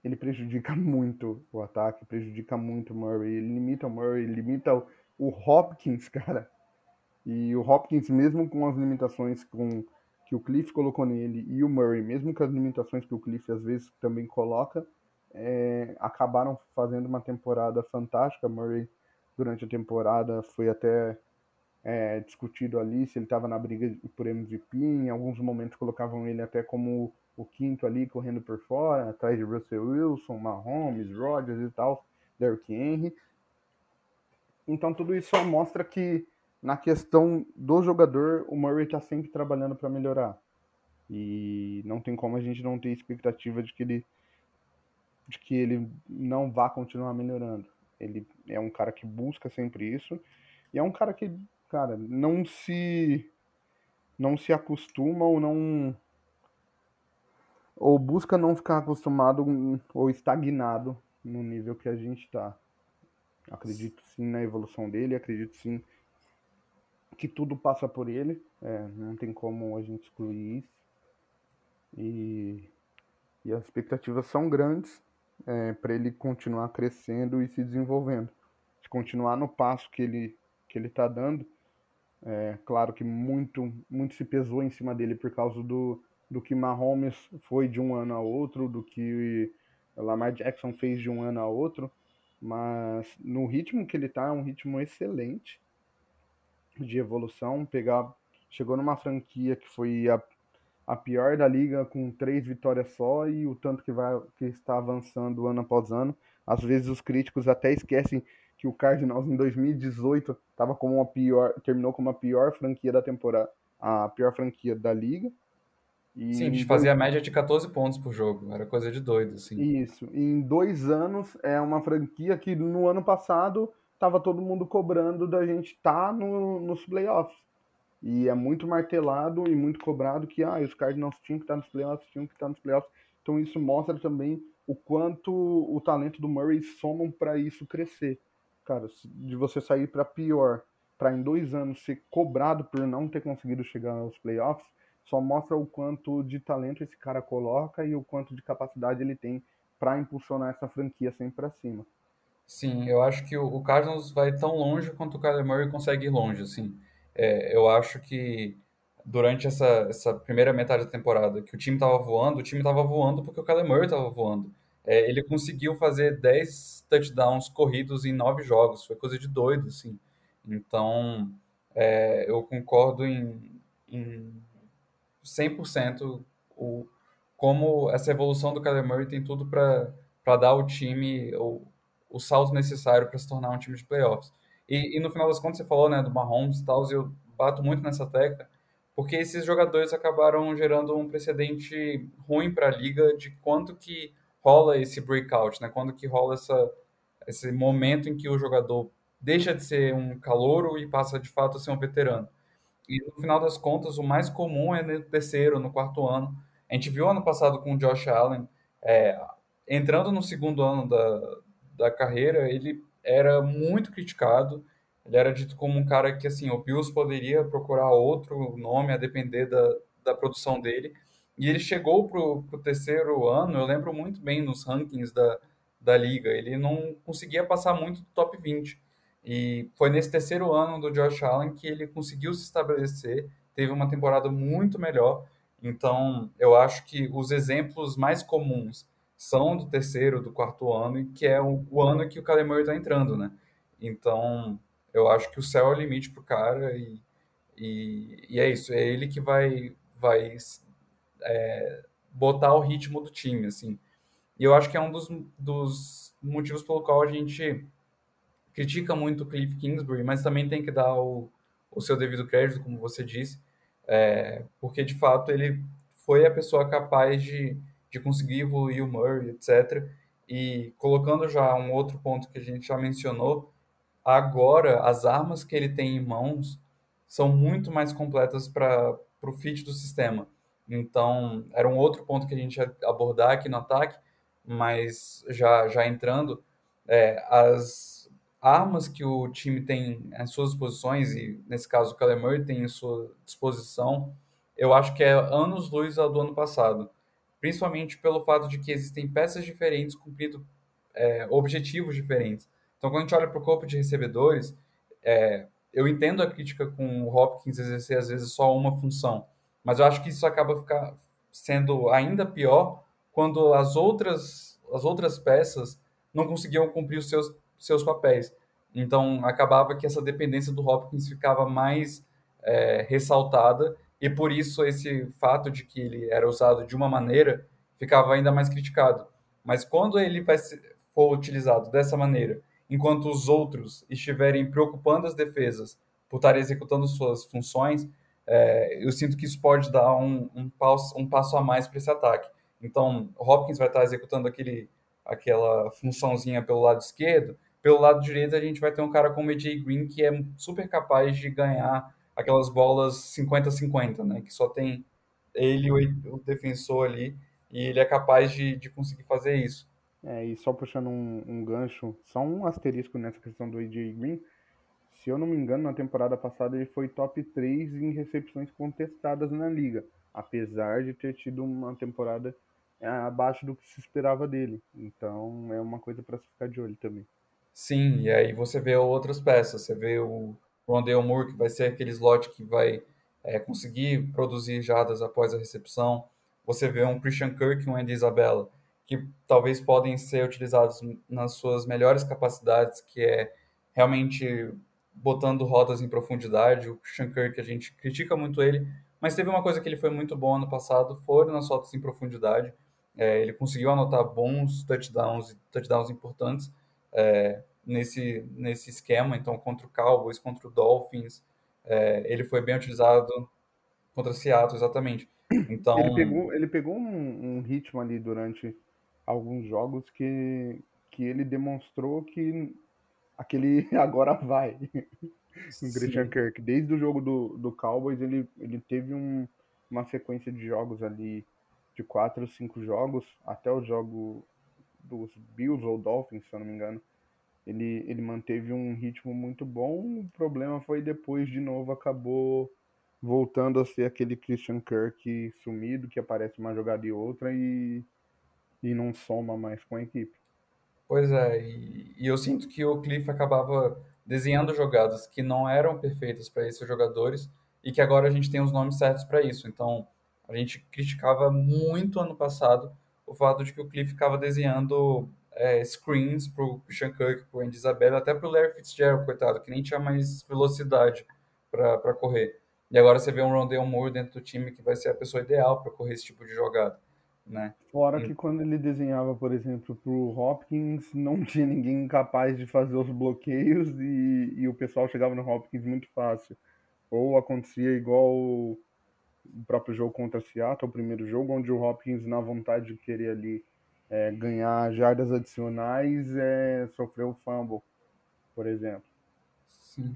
ele prejudica (laughs) muito o ataque, prejudica muito o Murray, ele limita o Murray, limita o, o Hopkins, (laughs) cara. E o Hopkins, mesmo com as limitações com, que o Cliff colocou nele, e o Murray, mesmo com as limitações que o Cliff às vezes também coloca, é, acabaram fazendo uma temporada fantástica. Murray, durante a temporada, foi até é, discutido ali se ele estava na briga por MVP. Em alguns momentos colocavam ele até como o quinto ali, correndo por fora, atrás de Russell Wilson, Mahomes, Rodgers e tal, Derrick Henry. Então tudo isso só mostra que na questão do jogador, o Murray está sempre trabalhando para melhorar. E não tem como a gente não ter expectativa de que ele de que ele não vá continuar melhorando. Ele é um cara que busca sempre isso e é um cara que, cara, não se não se acostuma ou não ou busca não ficar acostumado ou estagnado no nível que a gente está. Acredito sim na evolução dele, acredito sim que tudo passa por ele, é, não tem como a gente excluir isso. E, e as expectativas são grandes é, para ele continuar crescendo e se desenvolvendo. De continuar no passo que ele que ele está dando. É, claro que muito muito se pesou em cima dele por causa do, do que Mahomes foi de um ano a outro, do que Lamar Jackson fez de um ano a outro, mas no ritmo que ele está é um ritmo excelente de evolução, pegar chegou numa franquia que foi a, a pior da liga com três vitórias só e o tanto que vai que está avançando ano após ano. Às vezes os críticos até esquecem que o Cardinals em 2018 estava como uma pior, terminou como a pior franquia da temporada, a pior franquia da liga. E Sim, a gente fazia a média de 14 pontos por jogo, era coisa de doido, assim. Isso, em dois anos é uma franquia que no ano passado tava todo mundo cobrando da gente estar tá no, nos playoffs. E é muito martelado e muito cobrado que ah, os Cardinals tinham que estar nos playoffs, tinham que estar nos playoffs. Então isso mostra também o quanto o talento do Murray somam para isso crescer. Cara, de você sair para pior, para em dois anos ser cobrado por não ter conseguido chegar aos playoffs, só mostra o quanto de talento esse cara coloca e o quanto de capacidade ele tem para impulsionar essa franquia sempre para cima. Sim, eu acho que o Cardinals vai tão longe quanto o Kyler Murray consegue ir longe, assim. É, eu acho que durante essa, essa primeira metade da temporada que o time estava voando, o time estava voando porque o Kyler Murray estava voando. É, ele conseguiu fazer 10 touchdowns corridos em 9 jogos, foi coisa de doido, assim. Então, é, eu concordo em, em 100% o, como essa evolução do Kyler Murray tem tudo para dar ao time o salto necessário para se tornar um time de playoffs. E, e, no final das contas, você falou né, do Mahomes e tal, e eu bato muito nessa tecla, porque esses jogadores acabaram gerando um precedente ruim para a liga de quanto que rola esse breakout, né? Quando que rola essa, esse momento em que o jogador deixa de ser um calouro e passa de fato a ser um veterano. E no final das contas, o mais comum é no terceiro, no quarto ano. A gente viu ano passado com o Josh Allen, é, entrando no segundo ano da, da carreira, ele era muito criticado. Ele era dito como um cara que, assim, o Bills poderia procurar outro nome a depender da, da produção dele. E ele chegou para o terceiro ano, eu lembro muito bem nos rankings da, da liga, ele não conseguia passar muito do top 20. E foi nesse terceiro ano do Josh Allen que ele conseguiu se estabelecer, teve uma temporada muito melhor. Então, eu acho que os exemplos mais comuns são do terceiro, do quarto ano, que é o, o ano que o Kyler está entrando, né? Então, eu acho que o céu é o limite para o cara e, e, e, é isso, é ele que vai, vai é, botar o ritmo do time, assim. E eu acho que é um dos, dos motivos pelo qual a gente critica muito o Cliff Kingsbury, mas também tem que dar o, o seu devido crédito, como você disse, é, porque de fato ele foi a pessoa capaz de, de conseguir evoluir o Murray, etc. E colocando já um outro ponto que a gente já mencionou, agora as armas que ele tem em mãos são muito mais completas para o fit do sistema. Então, era um outro ponto que a gente ia abordar aqui no ataque, mas já, já entrando, é, as armas que o time tem em suas disposições, e nesse caso o Murray tem em sua disposição, eu acho que é anos-luz do ano passado. Principalmente pelo fato de que existem peças diferentes cumprindo é, objetivos diferentes. Então, quando a gente olha para o corpo de recebedores, é, eu entendo a crítica com o Hopkins exercer às vezes só uma função, mas eu acho que isso acaba ficar sendo ainda pior quando as outras, as outras peças não conseguiam cumprir os seus, seus papéis. Então, acabava que essa dependência do Hopkins ficava mais é, ressaltada e por isso esse fato de que ele era usado de uma maneira ficava ainda mais criticado. Mas quando ele for utilizado dessa maneira, enquanto os outros estiverem preocupando as defesas por estarem executando suas funções, é, eu sinto que isso pode dar um, um, passo, um passo a mais para esse ataque. Então, Hopkins vai estar executando aquele, aquela funçãozinha pelo lado esquerdo, pelo lado direito a gente vai ter um cara como o AJ Green que é super capaz de ganhar aquelas bolas 50-50, né? Que só tem ele e o defensor ali e ele é capaz de, de conseguir fazer isso. É, e só puxando um, um gancho, só um asterisco nessa questão do AJ Green, se eu não me engano, na temporada passada ele foi top 3 em recepções contestadas na liga, apesar de ter tido uma temporada é, abaixo do que se esperava dele. Então é uma coisa para se ficar de olho também. Sim, e aí você vê outras peças, você vê o Rondale Moore, que vai ser aquele slot que vai é, conseguir produzir jardas após a recepção. Você vê um Christian Kirk e um Andy Isabella, que talvez podem ser utilizados nas suas melhores capacidades, que é realmente botando rotas em profundidade. O Christian Kirk, a gente critica muito ele, mas teve uma coisa que ele foi muito bom ano passado, foram nas rotas em profundidade. É, ele conseguiu anotar bons touchdowns, touchdowns importantes é, nesse, nesse esquema. Então, contra o Cowboys, contra o Dolphins, é, ele foi bem utilizado contra o Seattle, exatamente. Então, ele pegou, ele pegou um, um ritmo ali durante alguns jogos que, que ele demonstrou que aquele (laughs) agora vai. o Christian Kirk. Desde o jogo do, do Cowboys, ele, ele teve um, uma sequência de jogos ali, de quatro ou cinco jogos, até o jogo dos Bills ou Dolphins, se eu não me engano. Ele, ele manteve um ritmo muito bom. O problema foi depois, de novo, acabou voltando a ser aquele Christian Kirk sumido, que aparece uma jogada e outra e, e não soma mais com a equipe. Pois é, e, e eu sinto que o Cliff acabava desenhando jogadas que não eram perfeitas para esses jogadores e que agora a gente tem os nomes certos para isso. Então, a gente criticava muito ano passado o fato de que o Cliff ficava desenhando é, screens para o Christian Kirk, para o Andy Isabella, até para o Larry Fitzgerald, coitado, que nem tinha mais velocidade para correr. E agora você vê um Rondale Moore dentro do time que vai ser a pessoa ideal para correr esse tipo de jogada. Né? Fora que quando ele desenhava, por exemplo, para o Hopkins, não (laughs) tinha ninguém capaz de fazer os bloqueios e, e o pessoal chegava no Hopkins muito fácil. Ou acontecia igual o próprio jogo contra Seattle, o primeiro jogo, onde o Hopkins, na vontade de querer ali é, ganhar jardas adicionais, é, sofreu o fumble, por exemplo. Sim.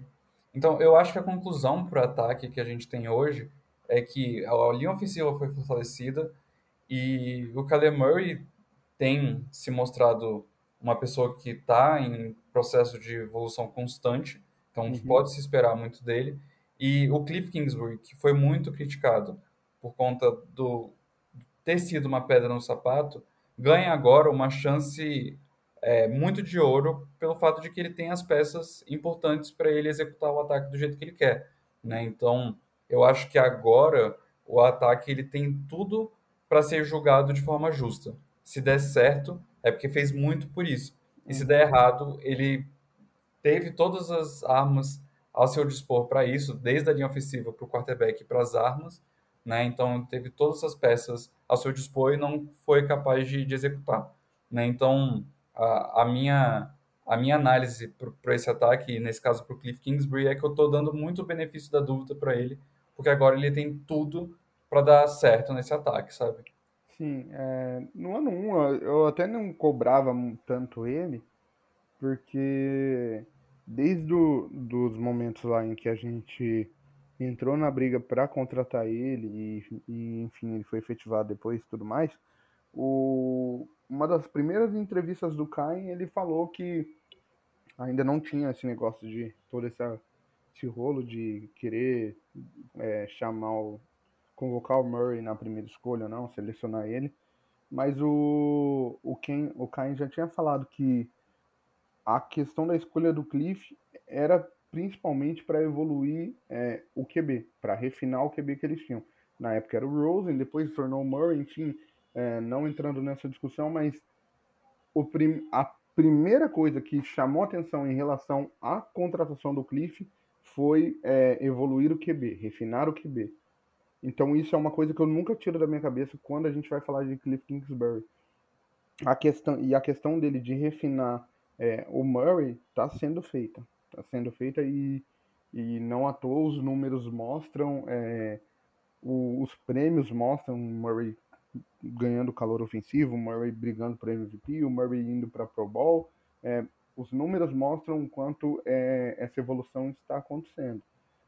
Então, eu acho que a conclusão para o ataque que a gente tem hoje é que a linha ofensiva foi fortalecida e o Kyler Murray tem se mostrado uma pessoa que está em processo de evolução constante, então uhum. pode se esperar muito dele. E o Cliff Kingsbury, que foi muito criticado por conta do ter sido uma pedra no sapato, ganha agora uma chance é, muito de ouro pelo fato de que ele tem as peças importantes para ele executar o ataque do jeito que ele quer. Né? Então, eu acho que agora o ataque ele tem tudo para ser julgado de forma justa. Se der certo, é porque fez muito por isso. E se der errado, ele teve todas as armas ao seu dispor para isso, desde a linha ofensiva para o quarterback para as armas, né? Então teve todas as peças ao seu dispor e não foi capaz de, de executar, né? Então a, a, minha a minha análise para esse ataque, nesse caso para o Cliff Kingsbury, é que eu estou dando muito benefício da dúvida para ele, porque agora ele tem tudo para dar certo nesse ataque, sabe? Sim, é, no ano 1 eu até não cobrava tanto ele, porque desde do, dos momentos lá em que a gente entrou na briga para contratar ele e, e, enfim, ele foi efetivado depois e tudo mais, o, uma das primeiras entrevistas do Cain, ele falou que ainda não tinha esse negócio de todo essa, esse rolo de querer é, chamar o, convocar o Murray na primeira escolha, não, selecionar ele. Mas o, o, Ken, o Cain já tinha falado que a questão da escolha do Cliff era principalmente para evoluir é, o QB, para refinar o QB que eles tinham. Na época era o Rosen, depois se tornou o Murray, enfim, é, não entrando nessa discussão, mas prim, a primeira coisa que chamou atenção em relação à contratação do Cliff foi é, evoluir o QB, refinar o QB. Então isso é uma coisa que eu nunca tiro da minha cabeça quando a gente vai falar de Cliff Kingsbury. A questão, e a questão dele de refinar é, o Murray está sendo feita. Está sendo feita e, e não à toa os números mostram, é, o, os prêmios mostram o Murray ganhando calor ofensivo, o Murray brigando por MVP, o Murray indo para Pro Bowl. É, os números mostram o quanto é, essa evolução está acontecendo.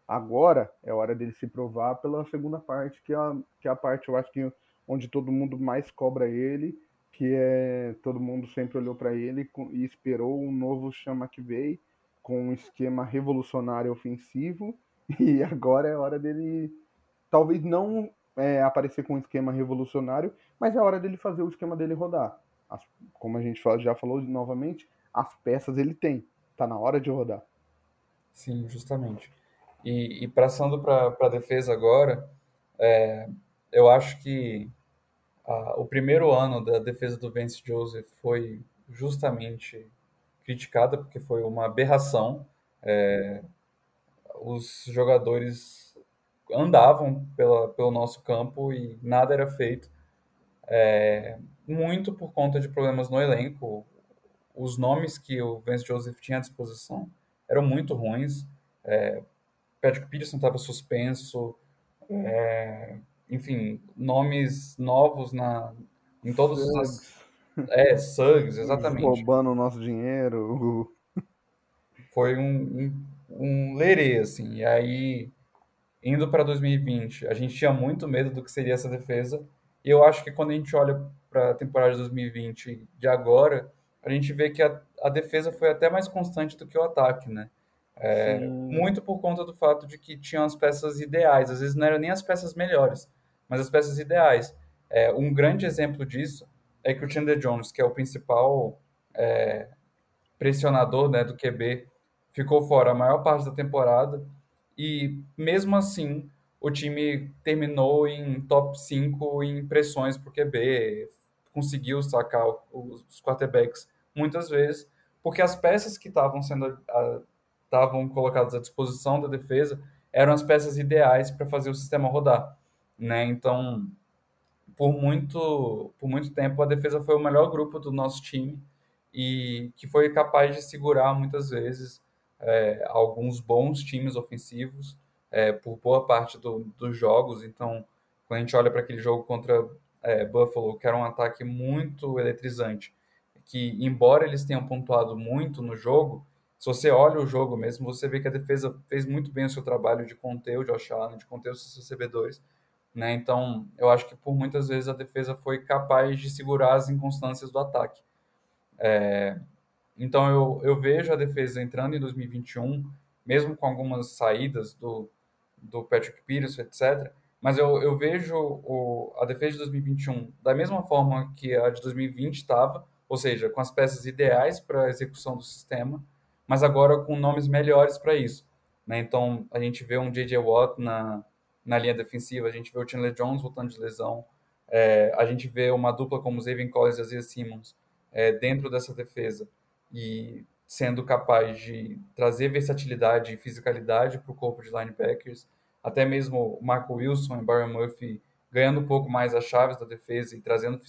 Agora é hora dele se provar pela segunda parte, que é a, que é a parte, eu acho que onde todo mundo mais cobra ele, que é todo mundo sempre olhou para ele e esperou um novo chama que veio com um esquema revolucionário ofensivo (laughs) e agora é hora dele talvez não é, aparecer com um esquema revolucionário, mas é hora dele fazer o esquema dele rodar. As, como a gente já falou novamente, as peças ele tem, tá na hora de rodar. Sim, justamente. E, e passando para a defesa agora, é, eu acho que a, o primeiro ano da defesa do Vance Joseph foi justamente criticada porque foi uma aberração. É, os jogadores andavam pela, pelo nosso campo e nada era feito. É, muito por conta de problemas no elenco. Os nomes que o Vance Joseph tinha à disposição eram muito ruins. É, Patrick Peterson estava suspenso, é, enfim, nomes novos na, em todos os. É, Suggs, exatamente. Roubando o nosso dinheiro. foi um, um, um lerê, assim. E aí, indo para 2020, a gente tinha muito medo do que seria essa defesa. E eu acho que quando a gente olha para a temporada de 2020 de agora, a gente vê que a, a defesa foi até mais constante do que o ataque, né? É, muito por conta do fato de que tinham as peças ideais. Às vezes não eram nem as peças melhores, mas as peças ideais. É, um grande exemplo disso é que o Chandler Jones, que é o principal é, pressionador né, do QB, ficou fora a maior parte da temporada e, mesmo assim, o time terminou em top 5 em pressões para o QB, conseguiu sacar os quarterbacks muitas vezes, porque as peças que estavam sendo estavam colocadas à disposição da defesa eram as peças ideais para fazer o sistema rodar, né? Então, por muito por muito tempo a defesa foi o melhor grupo do nosso time e que foi capaz de segurar muitas vezes é, alguns bons times ofensivos é, por boa parte do, dos jogos. Então, quando a gente olha para aquele jogo contra é, Buffalo, que era um ataque muito eletrizante, que embora eles tenham pontuado muito no jogo, se você olha o jogo mesmo, você vê que a defesa fez muito bem o seu trabalho de conter o Josh Allen, de conter os seus recebedores. Né? Então, eu acho que por muitas vezes a defesa foi capaz de segurar as inconstâncias do ataque. É, então, eu, eu vejo a defesa entrando em 2021, mesmo com algumas saídas do, do Patrick Peterson, etc. Mas eu, eu vejo o, a defesa de 2021 da mesma forma que a de 2020 estava, ou seja, com as peças ideais para a execução do sistema, mas agora com nomes melhores para isso. Né? Então, a gente vê um J.J. Watt na, na linha defensiva, a gente vê o Chandler Jones voltando de lesão, é, a gente vê uma dupla como Zayvon Collins e Aziz Simmons é, dentro dessa defesa e sendo capaz de trazer versatilidade e fisicalidade para o corpo de linebackers, até mesmo Marco Wilson e Byron Murphy ganhando um pouco mais as chaves da defesa e trazendo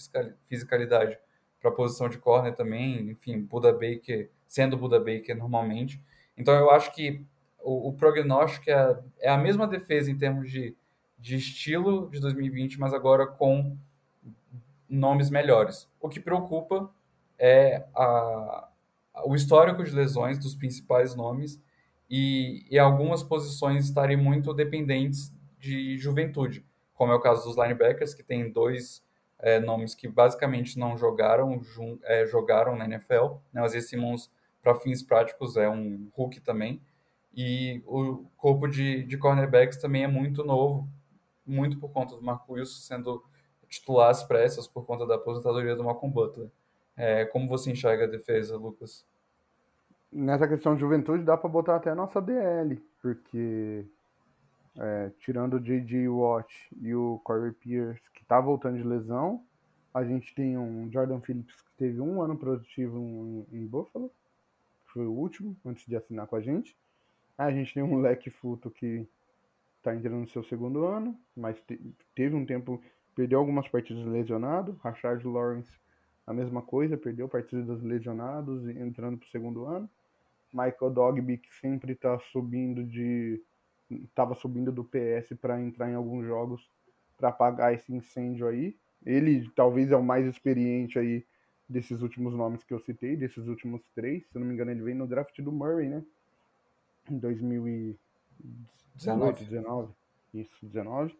fisicalidade para a posição de corner também, enfim, Buda Baker, sendo Buda Baker normalmente. Então eu acho que o, o prognóstico é, é, a mesma defesa em termos de, de estilo de 2020, mas agora com nomes melhores. O que preocupa é a, o histórico de lesões dos principais nomes e, e algumas posições estarem muito dependentes de juventude, como é o caso dos linebackers, que tem dois é, nomes que basicamente não jogaram, jun, é, jogaram na NFL. Né? O para fins práticos, é um Hulk também. E o corpo de, de cornerbacks também é muito novo, muito por conta do Marco Wilson sendo titular às pressas por conta da aposentadoria do Malcolm Butler. É, como você enxerga a defesa, Lucas? Nessa questão de juventude, dá para botar até a nossa DL, porque é, tirando o J.J. Watt e o Corey Pierce, que tá voltando de lesão, a gente tem um Jordan Phillips que teve um ano produtivo em, em Buffalo, que foi o último, antes de assinar com a gente. A gente tem um Leque Futo que tá entrando no seu segundo ano, mas te, teve um tempo, perdeu algumas partidas lesionado. Rashard Lawrence, a mesma coisa, perdeu partidas lesionados entrando pro segundo ano. Michael Dogby, que sempre tá subindo de estava subindo do PS para entrar em alguns jogos para apagar esse incêndio aí. Ele talvez é o mais experiente aí desses últimos nomes que eu citei, desses últimos três. Se eu não me engano, ele veio no draft do Murray, né? Em 2018, 19. Isso, 19.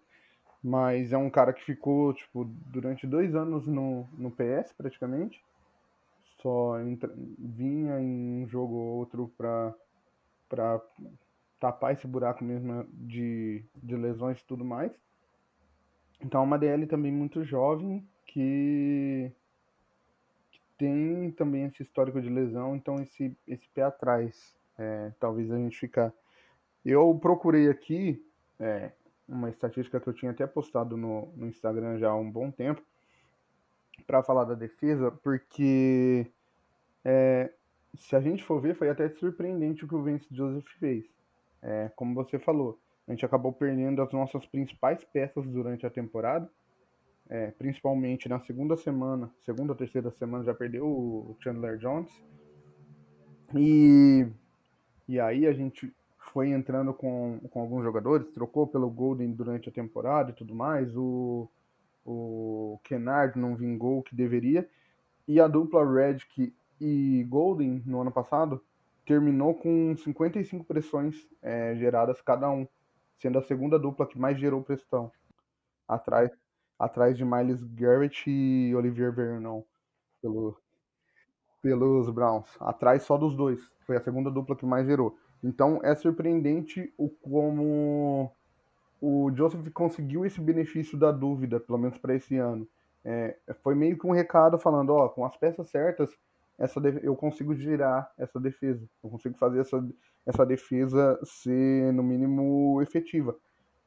Mas é um cara que ficou, tipo, durante dois anos no, no PS, praticamente. Só entra, vinha em um jogo ou outro pra, pra tapar esse buraco mesmo de, de lesões e tudo mais. Então é uma DL também muito jovem que, que tem também esse histórico de lesão, então esse, esse pé atrás, é, talvez a gente ficar. Eu procurei aqui é, uma estatística que eu tinha até postado no, no Instagram já há um bom tempo para falar da defesa, porque é, se a gente for ver, foi até surpreendente o que o Vance Joseph fez. É, como você falou, a gente acabou perdendo as nossas principais peças durante a temporada, é, principalmente na segunda semana, segunda ou terceira semana já perdeu o Chandler Jones. E, e aí a gente foi entrando com, com alguns jogadores, trocou pelo Golden durante a temporada e tudo mais. O, o Kennard não vingou o que deveria. E a dupla Redick e Golden no ano passado terminou com 55 pressões é, geradas cada um, sendo a segunda dupla que mais gerou pressão, atrás, atrás de Miles Garrett e Olivier Vernon, pelo, pelos Browns. Atrás só dos dois, foi a segunda dupla que mais gerou. Então é surpreendente o como o Joseph conseguiu esse benefício da dúvida, pelo menos para esse ano. É, foi meio que um recado falando, ó, com as peças certas, essa eu consigo girar essa defesa, eu consigo fazer essa, essa defesa ser no mínimo efetiva.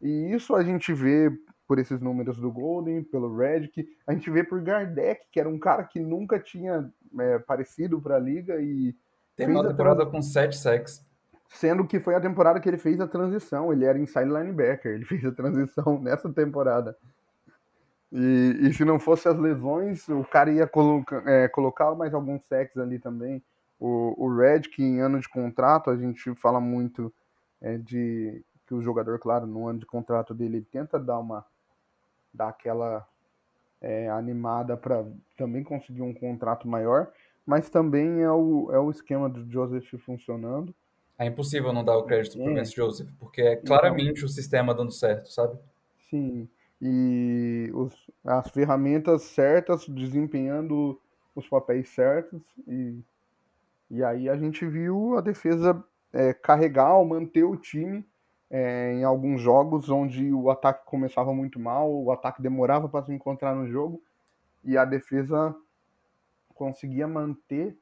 E isso a gente vê por esses números do Golden, pelo Redick, a gente vê por Gardec, que era um cara que nunca tinha é, aparecido para a liga e tem uma temporada com sete sacks. Sendo que foi a temporada que ele fez a transição, ele era inside linebacker, ele (laughs) fez a transição nessa temporada. E, e se não fosse as lesões, o cara ia colocar, é, colocar mais alguns sacks ali também. O, o Red, que em ano de contrato, a gente fala muito é, de que o jogador, claro, no ano de contrato dele, ele tenta dar uma dar aquela é, animada para também conseguir um contrato maior, mas também é o, é o esquema do Joseph funcionando. É impossível não dar o crédito para o Vance Joseph, porque é claramente então, o sistema dando certo, sabe? Sim e os, as ferramentas certas, desempenhando os papéis certos. E, e aí a gente viu a defesa é, carregar ou manter o time é, em alguns jogos onde o ataque começava muito mal, o ataque demorava para se encontrar no jogo e a defesa conseguia manter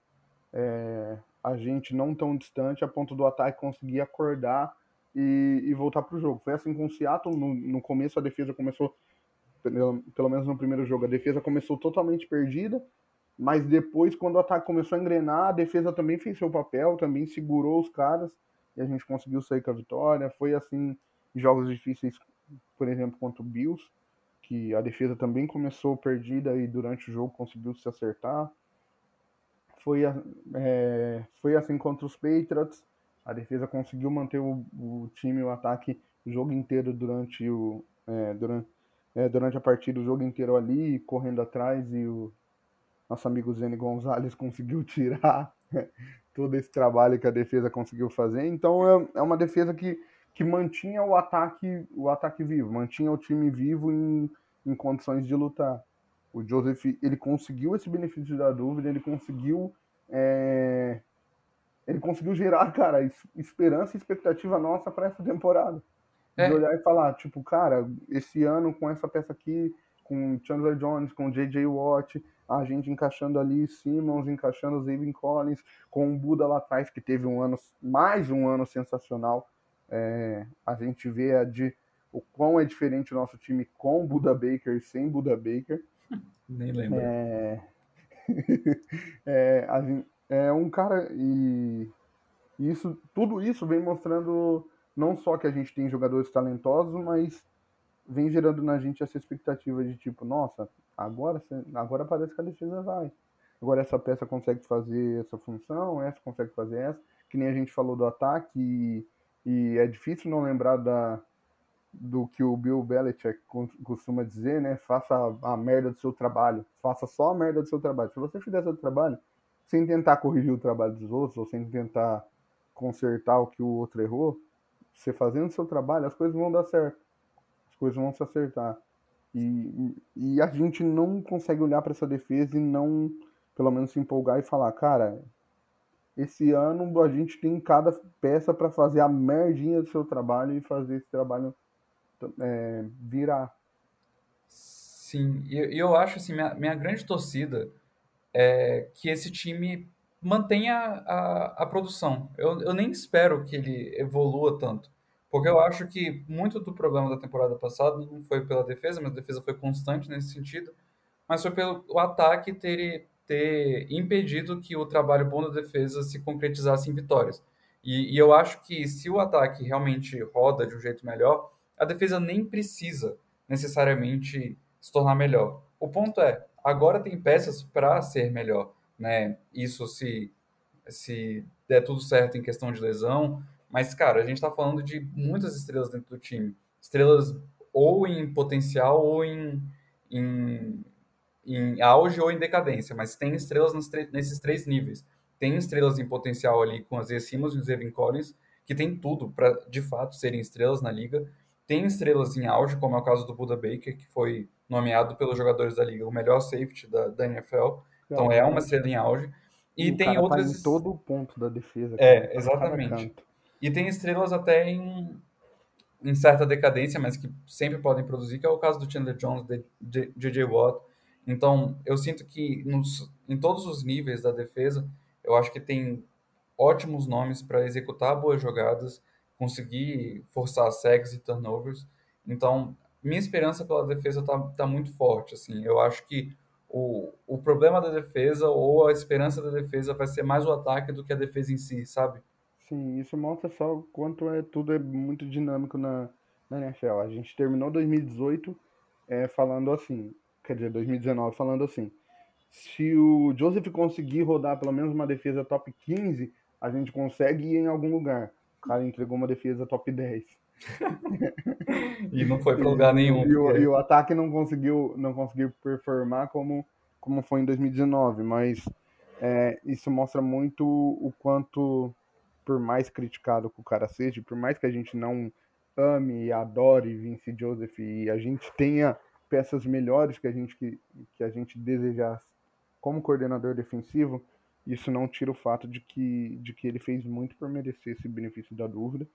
é, a gente não tão distante a ponto do ataque conseguir acordar e, e voltar para o jogo. Foi assim com o Seattle, no, no começo a defesa começou, pelo, pelo menos no primeiro jogo, a defesa começou totalmente perdida, mas depois, quando o ataque começou a engrenar, a defesa também fez seu papel, também segurou os caras, e a gente conseguiu sair com a vitória. Foi assim, jogos difíceis, por exemplo, contra o Bills, que a defesa também começou perdida e durante o jogo conseguiu se acertar. Foi, é, foi assim contra os Patriots, a defesa conseguiu manter o, o time, o ataque, o jogo inteiro durante o é, durante, é, durante a partida, o jogo inteiro ali, correndo atrás e o nosso amigo Zene Gonzalez (laughs) conseguiu tirar (laughs) todo esse trabalho que a defesa conseguiu fazer. Então é, é uma defesa que, que mantinha o ataque o ataque vivo, mantinha o time vivo em, em condições de lutar. O Joseph ele conseguiu esse benefício da dúvida, ele conseguiu é, ele conseguiu gerar, cara, esperança e expectativa nossa para essa temporada. É. De olhar e falar, tipo, cara, esse ano com essa peça aqui, com Chandler Jones, com J.J. Watt, a gente encaixando ali Simmons, encaixando Zayvon Collins, com o Buda lá atrás, que teve um ano, mais um ano sensacional. É, a gente vê a de, o quão é diferente o nosso time com Buda Baker e sem Buda Baker. (laughs) Nem lembro. É, (laughs) é, gente, é um cara e isso tudo isso vem mostrando não só que a gente tem jogadores talentosos, mas vem gerando na gente essa expectativa de tipo, nossa, agora agora parece que a defesa vai. Agora essa peça consegue fazer essa função, essa consegue fazer essa, que nem a gente falou do ataque e, e é difícil não lembrar da do que o Bill Belichick costuma dizer, né? Faça a merda do seu trabalho. Faça só a merda do seu trabalho. Se você fizer seu trabalho, sem tentar corrigir o trabalho dos outros, ou sem tentar consertar o que o outro errou, você fazendo seu trabalho, as coisas vão dar certo. As coisas vão se acertar. E, e a gente não consegue olhar para essa defesa e não, pelo menos, se empolgar e falar, cara, esse ano a gente tem cada peça para fazer a merdinha do seu trabalho e fazer esse trabalho é, virar. Sim, e eu, eu acho assim, minha, minha grande torcida é, que esse time mantenha a, a produção. Eu, eu nem espero que ele evolua tanto, porque eu acho que muito do problema da temporada passada não foi pela defesa, mas a defesa foi constante nesse sentido, mas foi pelo ataque ter, ter impedido que o trabalho bom da defesa se concretizasse em vitórias. E, e eu acho que se o ataque realmente roda de um jeito melhor, a defesa nem precisa necessariamente se tornar melhor. O ponto é, agora tem peças para ser melhor, né? Isso se se der tudo certo em questão de lesão, mas cara, a gente está falando de muitas estrelas dentro do time, estrelas ou em potencial ou em, em, em auge ou em decadência, mas tem estrelas nesses três níveis. tem estrelas em potencial ali com as Simmons e o Zevin Collins, que tem tudo para, de fato, serem estrelas na liga. Tem estrelas em auge, como é o caso do Buda Baker, que foi nomeado pelos jogadores da liga o melhor safety da, da NFL. Então é uma estrela em auge. E, e tem outras. Tá em todo o ponto da defesa. É, exatamente. E tem estrelas até em, em certa decadência, mas que sempre podem produzir, que é o caso do Chandler Jones, de J.J. Watt. Então, eu sinto que nos, em todos os níveis da defesa, eu acho que tem ótimos nomes para executar boas jogadas, conseguir forçar sacks e turnovers. Então, minha esperança pela defesa está tá muito forte. Assim, eu acho que o, o problema da defesa ou a esperança da defesa vai ser mais o ataque do que a defesa em si, sabe? Sim, isso mostra só o quanto é, tudo é muito dinâmico na, na NFL. A gente terminou 2018 é, falando assim, quer dizer, 2019 falando assim, se o Joseph conseguir rodar pelo menos uma defesa top 15, a gente consegue ir em algum lugar. O cara entregou uma defesa top 10. (laughs) e não foi para lugar nenhum. E, porque... e, o, ataque não conseguiu, não conseguiu performar como, como foi em 2019, mas é, isso mostra muito o quanto por mais criticado que o cara seja, por mais que a gente não ame e adore Vince Joseph e a gente tenha peças melhores que a gente que, que a gente desejasse como coordenador defensivo, isso não tira o fato de que, de que ele fez muito por merecer esse benefício da dúvida.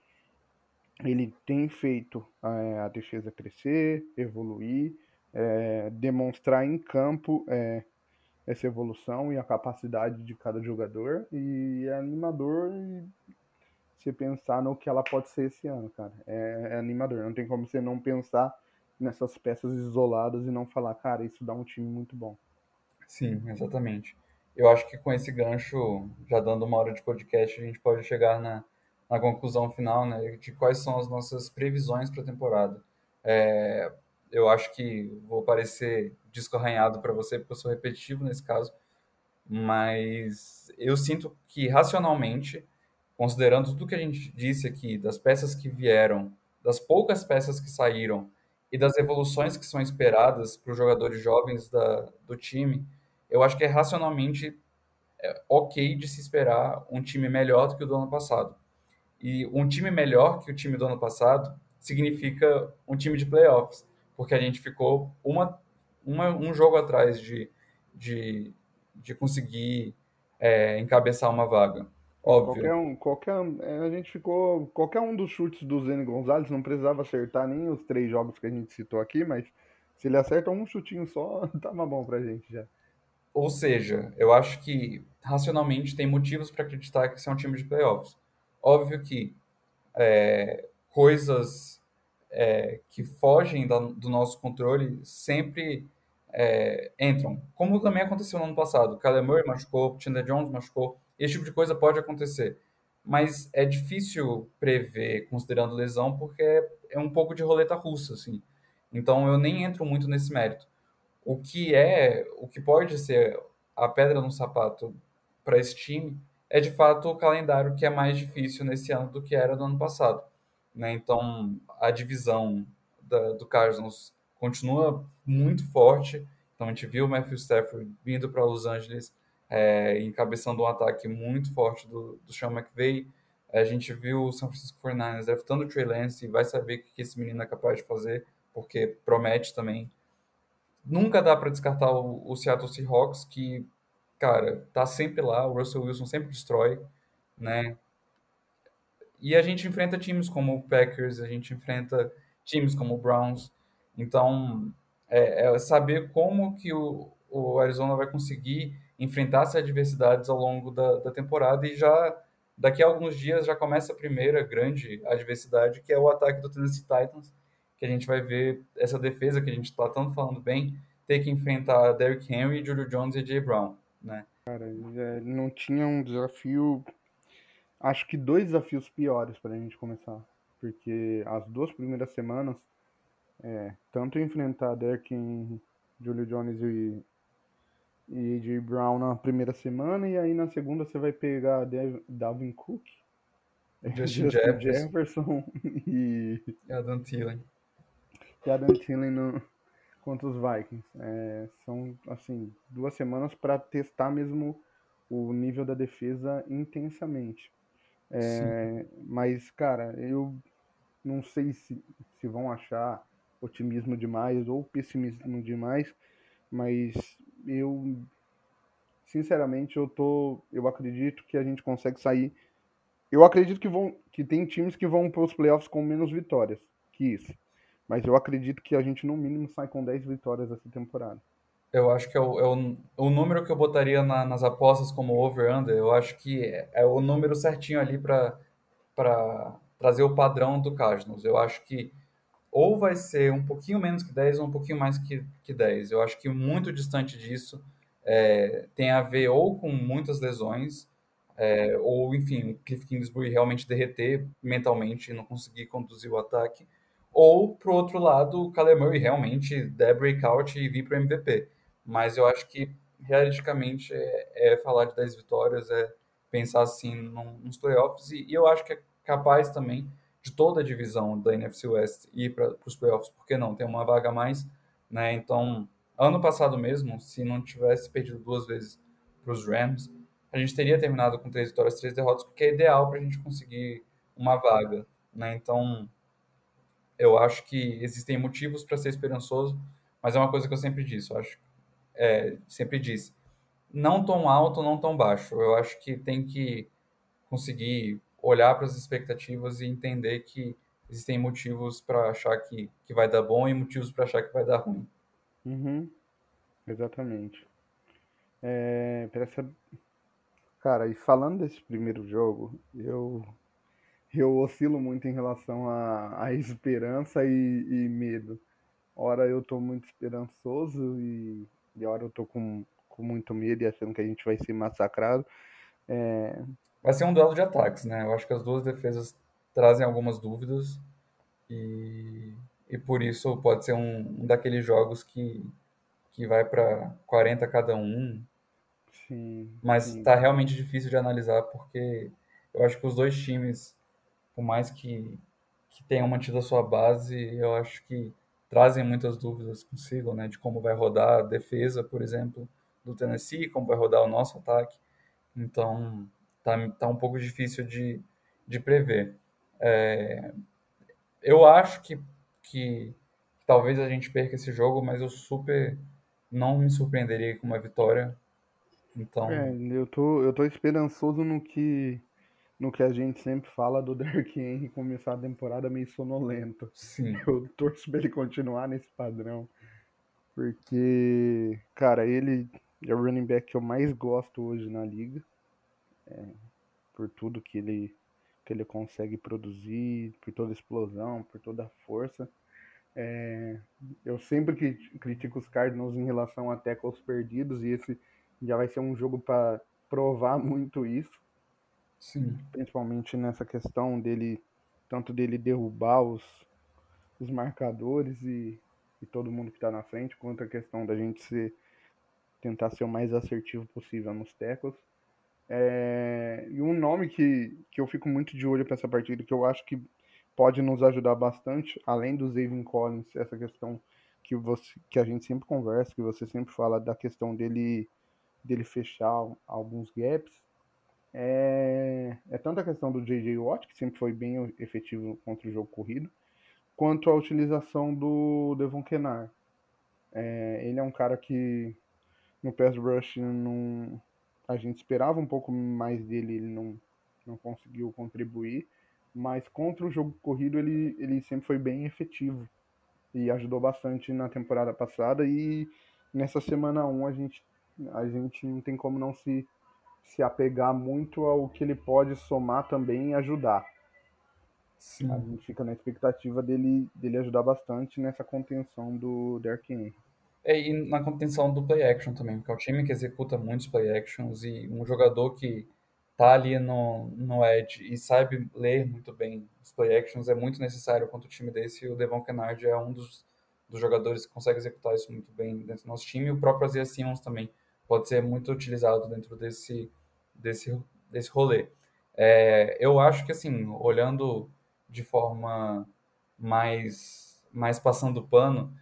Ele tem feito é, a defesa crescer, evoluir, é, demonstrar em campo é, essa evolução e a capacidade de cada jogador e é animador você pensar no que ela pode ser esse ano, cara. É, é, animador, não tem como você não pensar nessas peças isoladas e não falar, cara, isso dá um time muito bom. Sim, exatamente. Eu acho que com esse gancho, já dando uma hora de podcast, a gente pode chegar na, na conclusão final, né, de quais são as nossas previsões para a temporada. É, eu acho que vou parecer disco arranhado para você, porque eu sou repetitivo nesse caso, mas eu sinto que racionalmente, considerando tudo que a gente disse aqui, das peças que vieram, das poucas peças que saíram e das evoluções que são esperadas para os jogadores jovens da, do time, eu acho que é racionalmente é, ok de se esperar um time melhor do que o do ano passado. E um time melhor que o time do ano passado significa um time de playoffs porque a gente ficou uma, uma um jogo atrás de, de, de conseguir é, encabeçar uma vaga. Óbvio. Qualquer um, qualquer, é, a gente ficou. Qualquer um dos chutes do Zeno Gonzalez não precisava acertar nem os três jogos que a gente citou aqui, mas se ele acerta um chutinho só, (laughs) tava bom pra gente já. Ou seja, eu acho que racionalmente tem motivos para acreditar que isso é um time de playoffs. Óbvio que é, coisas é, que fogem da, do nosso controle sempre é, entram. Como também aconteceu no ano passado. Kyler machucou, Chandler Jones machucou. Esse tipo de coisa pode acontecer. Mas é difícil prever, considerando lesão, porque é, é um pouco de roleta russa, assim. Então eu nem entro muito nesse mérito. O que é, o que pode ser a pedra no sapato para esse time é de fato o calendário que é mais difícil nesse ano do que era no ano passado. Né? Então, a divisão da, do Cardinals continua muito forte. Então, a gente viu o Matthew Stafford vindo para Los Angeles, é, encabeçando um ataque muito forte do, do Sean McVay. A gente viu o San Francisco 49ers draftando o Trey Lance e vai saber o que esse menino é capaz de fazer, porque promete também. Nunca dá para descartar o, o Seattle Seahawks, que, cara, tá sempre lá. O Russell Wilson sempre destrói, né? E a gente enfrenta times como o Packers, a gente enfrenta times como o Browns. Então, é, é saber como que o, o, Arizona vai conseguir enfrentar essas adversidades ao longo da, da temporada e já daqui a alguns dias já começa a primeira grande adversidade, que é o ataque do Tennessee Titans, que a gente vai ver essa defesa que a gente está tanto falando bem, ter que enfrentar Derrick Henry, Julio Jones e A.J. Brown, né? Cara, não tinha um desafio acho que dois desafios piores para a gente começar. Porque as duas primeiras semanas, é, tanto enfrentar Derek Henry, Julio Jones e, e AJ Brown na primeira semana, e aí na segunda você vai pegar Dev, Dalvin Cook, Justin, (laughs) Justin Jefferson, Jefferson (laughs) e, e Adam Thielen. E Adam Thielen no, contra os Vikings. É, são, assim, duas semanas para testar mesmo o nível da defesa intensamente. É, mas, cara, eu não sei se, se vão achar otimismo demais ou pessimismo demais, mas eu sinceramente eu tô eu acredito que a gente consegue sair. Eu acredito que vão que tem times que vão para os playoffs com menos vitórias que isso mas eu acredito que a gente no mínimo sai com 10 vitórias essa temporada eu acho que é o, é o, o número que eu botaria na, nas apostas como over-under, eu acho que é, é o número certinho ali para trazer o padrão do Cardinals. Eu acho que ou vai ser um pouquinho menos que 10 ou um pouquinho mais que, que 10. Eu acho que muito distante disso é, tem a ver ou com muitas lesões, é, ou enfim, o Cliff Kingsbury realmente derreter mentalmente e não conseguir conduzir o ataque, ou pro outro lado, o Kyler Murray realmente der breakout e vir para MVP. Mas eu acho que realisticamente é, é, falar de 10 vitórias, é pensar assim num, nos playoffs, e, e eu acho que é capaz também de toda a divisão da NFC West ir para os playoffs, porque não? Tem uma vaga a mais, né? Então, ano passado mesmo, se não tivesse perdido duas vezes para os Rams, a gente teria terminado com três vitórias, três derrotas, porque é ideal para a gente conseguir uma vaga, né? Então, eu acho que existem motivos para ser esperançoso, mas é uma coisa que eu sempre disse, eu acho, é, sempre disse, não tão alto, não tão baixo. Eu acho que tem que conseguir olhar para as expectativas e entender que existem motivos para achar que, que vai dar bom e motivos para achar que vai dar ruim. Uhum. Exatamente. É. Cara, e falando desse primeiro jogo, eu, eu oscilo muito em relação a, a esperança e, e medo. Ora eu tô muito esperançoso e, e hora eu tô com, com muito medo e achando que a gente vai ser massacrado. É, vai ser um duelo de ataques, né? Eu acho que as duas defesas trazem algumas dúvidas e, e por isso pode ser um, um daqueles jogos que, que vai para 40 cada um. Sim, mas sim. tá realmente difícil de analisar porque eu acho que os dois times, por mais que, que tenham mantido a sua base, eu acho que trazem muitas dúvidas consigo, né? De como vai rodar a defesa, por exemplo, do Tennessee, como vai rodar o nosso ataque. Então, tá, tá um pouco difícil de, de prever. É, eu acho que, que talvez a gente perca esse jogo, mas eu super não me surpreenderia com uma vitória. Então, É, eu tô, eu tô esperançoso no que, no que a gente sempre fala do (laughs) Derrick Henry começar a temporada meio sonolento. sim, (laughs) Eu torço pra ele continuar nesse padrão. Porque, cara, ele é o running back que eu mais gosto hoje na liga. É, por tudo que ele, que ele consegue produzir, por toda a explosão, por toda a força. É, eu sempre cri- critico os Cardinals em relação a tackles perdidos e esse já vai ser um jogo para provar (laughs) muito isso, sim, principalmente nessa questão dele, tanto dele derrubar os, os marcadores e, e todo mundo que está na frente, quanto a questão da gente ser, tentar ser o mais assertivo possível nos tackles. É, e um nome que, que eu fico muito de olho para essa partida, que eu acho que pode nos ajudar bastante, além do Zayvon Collins, essa questão que, você, que a gente sempre conversa, que você sempre fala da questão dele, dele fechar alguns gaps, é, é tanto a questão do J.J. Watt, que sempre foi bem efetivo contra o jogo corrido, quanto a utilização do Devon Kennard. É, ele é um cara que no pass rush não, a gente esperava um pouco mais dele, ele não, não conseguiu contribuir, mas contra o jogo corrido ele, ele sempre foi bem efetivo e ajudou bastante na temporada passada e nessa semana 1 a gente, a gente não tem como não se, se apegar muito ao que ele pode somar também e ajudar. A sim. gente fica na expectativa dele, dele ajudar bastante nessa contenção do Derrick Henry. É, e na contenção do play action também, porque é um time que executa muitos play actions e um jogador que tá ali no, no edge e sabe ler muito bem os play actions é muito necessário contra o time desse. E o Devon Kennard é um dos, dos jogadores que consegue executar isso muito bem dentro do nosso time. E o próprio Isaiah Simmons também pode ser muito utilizado dentro desse, desse, desse rolê. É, eu acho que, assim, olhando de forma mais, mais passando pano,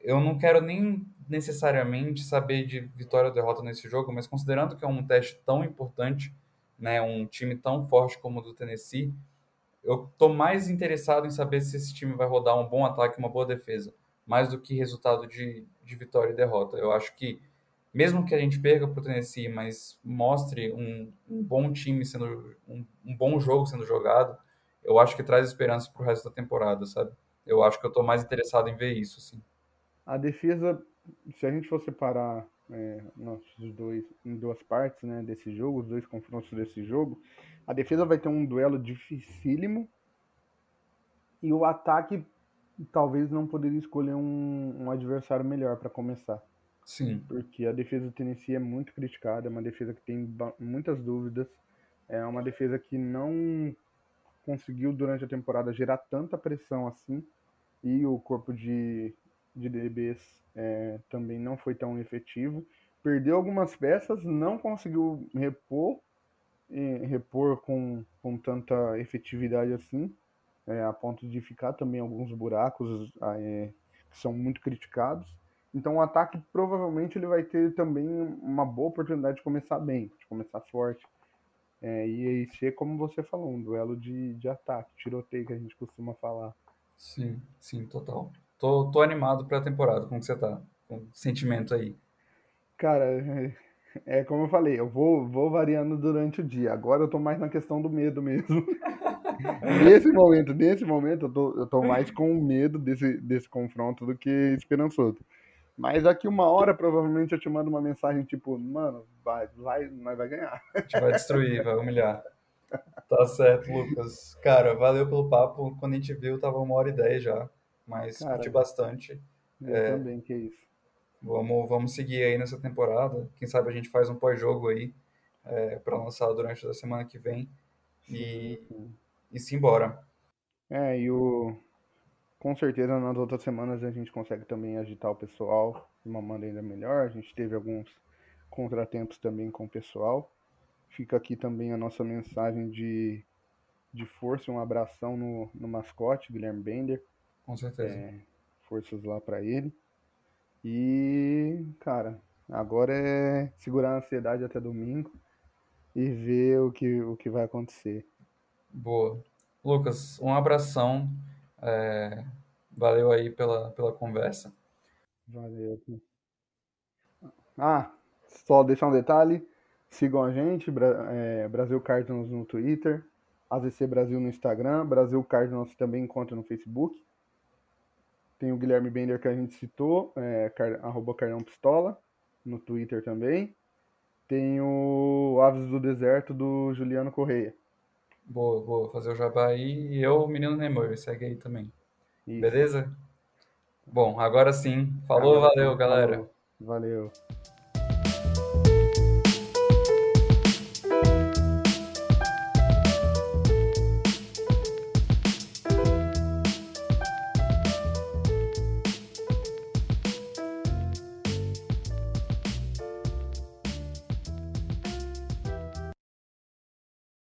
eu não quero nem necessariamente saber de vitória ou derrota nesse jogo, mas considerando que é um teste tão importante, né, um time tão forte como o do Tennessee, eu estou mais interessado em saber se esse time vai rodar um bom ataque uma boa defesa, mais do que resultado de, de vitória e derrota. Eu acho que, mesmo que a gente perca para o Tennessee, mas mostre um, um bom time sendo um, um, bom jogo sendo jogado, eu acho que traz esperança para o resto da temporada, sabe? Eu acho que eu estou mais interessado em ver isso, sim. A defesa, se a gente for separar é, nossos dois em duas partes, né, desse jogo, os dois confrontos desse jogo, a defesa vai ter um duelo dificílimo e o ataque talvez não poderia escolher um, um adversário melhor para começar. Sim. Porque a defesa do Tennessee é muito criticada, é uma defesa que tem muitas dúvidas, é uma defesa que não conseguiu durante a temporada gerar tanta pressão assim e o corpo de, de DBs é, também não foi tão efetivo. Perdeu algumas peças, não conseguiu repor repor com, com tanta efetividade assim, é, a ponto de ficar também alguns buracos é, que são muito criticados. Então o ataque provavelmente ele vai ter também uma boa oportunidade de começar bem, de começar forte. É, e aí ser, como você falou, um duelo de, de ataque, tiroteio que a gente costuma falar. Sim, sim, total. Tô, tô animado para a temporada, como que você tá? Com sentimento aí. Cara, é, é como eu falei, eu vou, vou variando durante o dia. Agora eu tô mais na questão do medo mesmo. (laughs) nesse momento, nesse momento, eu tô, eu tô mais com medo desse, desse confronto do que esperançoso. Mas daqui uma hora, provavelmente, eu te mando uma mensagem tipo, mano, vai, vai, nós vai ganhar. A gente vai destruir, vai humilhar. Tá certo, Lucas. Cara, valeu pelo papo. Quando a gente viu, tava uma hora e dez já. Mas Cara, curti bastante. Eu é... também, que isso. Vamos, vamos seguir aí nessa temporada. Quem sabe a gente faz um pós-jogo aí é, para lançar durante a semana que vem. E, e simbora. É, e o. Com certeza nas outras semanas a gente consegue também agitar o pessoal de uma maneira melhor. A gente teve alguns contratempos também com o pessoal. Fica aqui também a nossa mensagem de, de força, um abração no, no mascote, Guilherme Bender. Com certeza. É, forças lá para ele. E, cara, agora é segurar a ansiedade até domingo e ver o que, o que vai acontecer. Boa. Lucas, um abração. É, valeu aí pela, pela conversa. Valeu. Ah, só deixar um detalhe. Sigam a gente, é, Brasil Cardinals no Twitter, AZC Brasil no Instagram, Brasil Cardinals também encontra no Facebook. Tem o Guilherme Bender que a gente citou, é, car, arroba Carlão Pistola, no Twitter também. Tem o Aves do Deserto do Juliano Correia. Boa, vou fazer o jabá aí. E eu, o Menino Nemor, segue aí também. Isso. Beleza? Bom, agora sim. Falou, agora valeu, sim. galera. Falou. Valeu.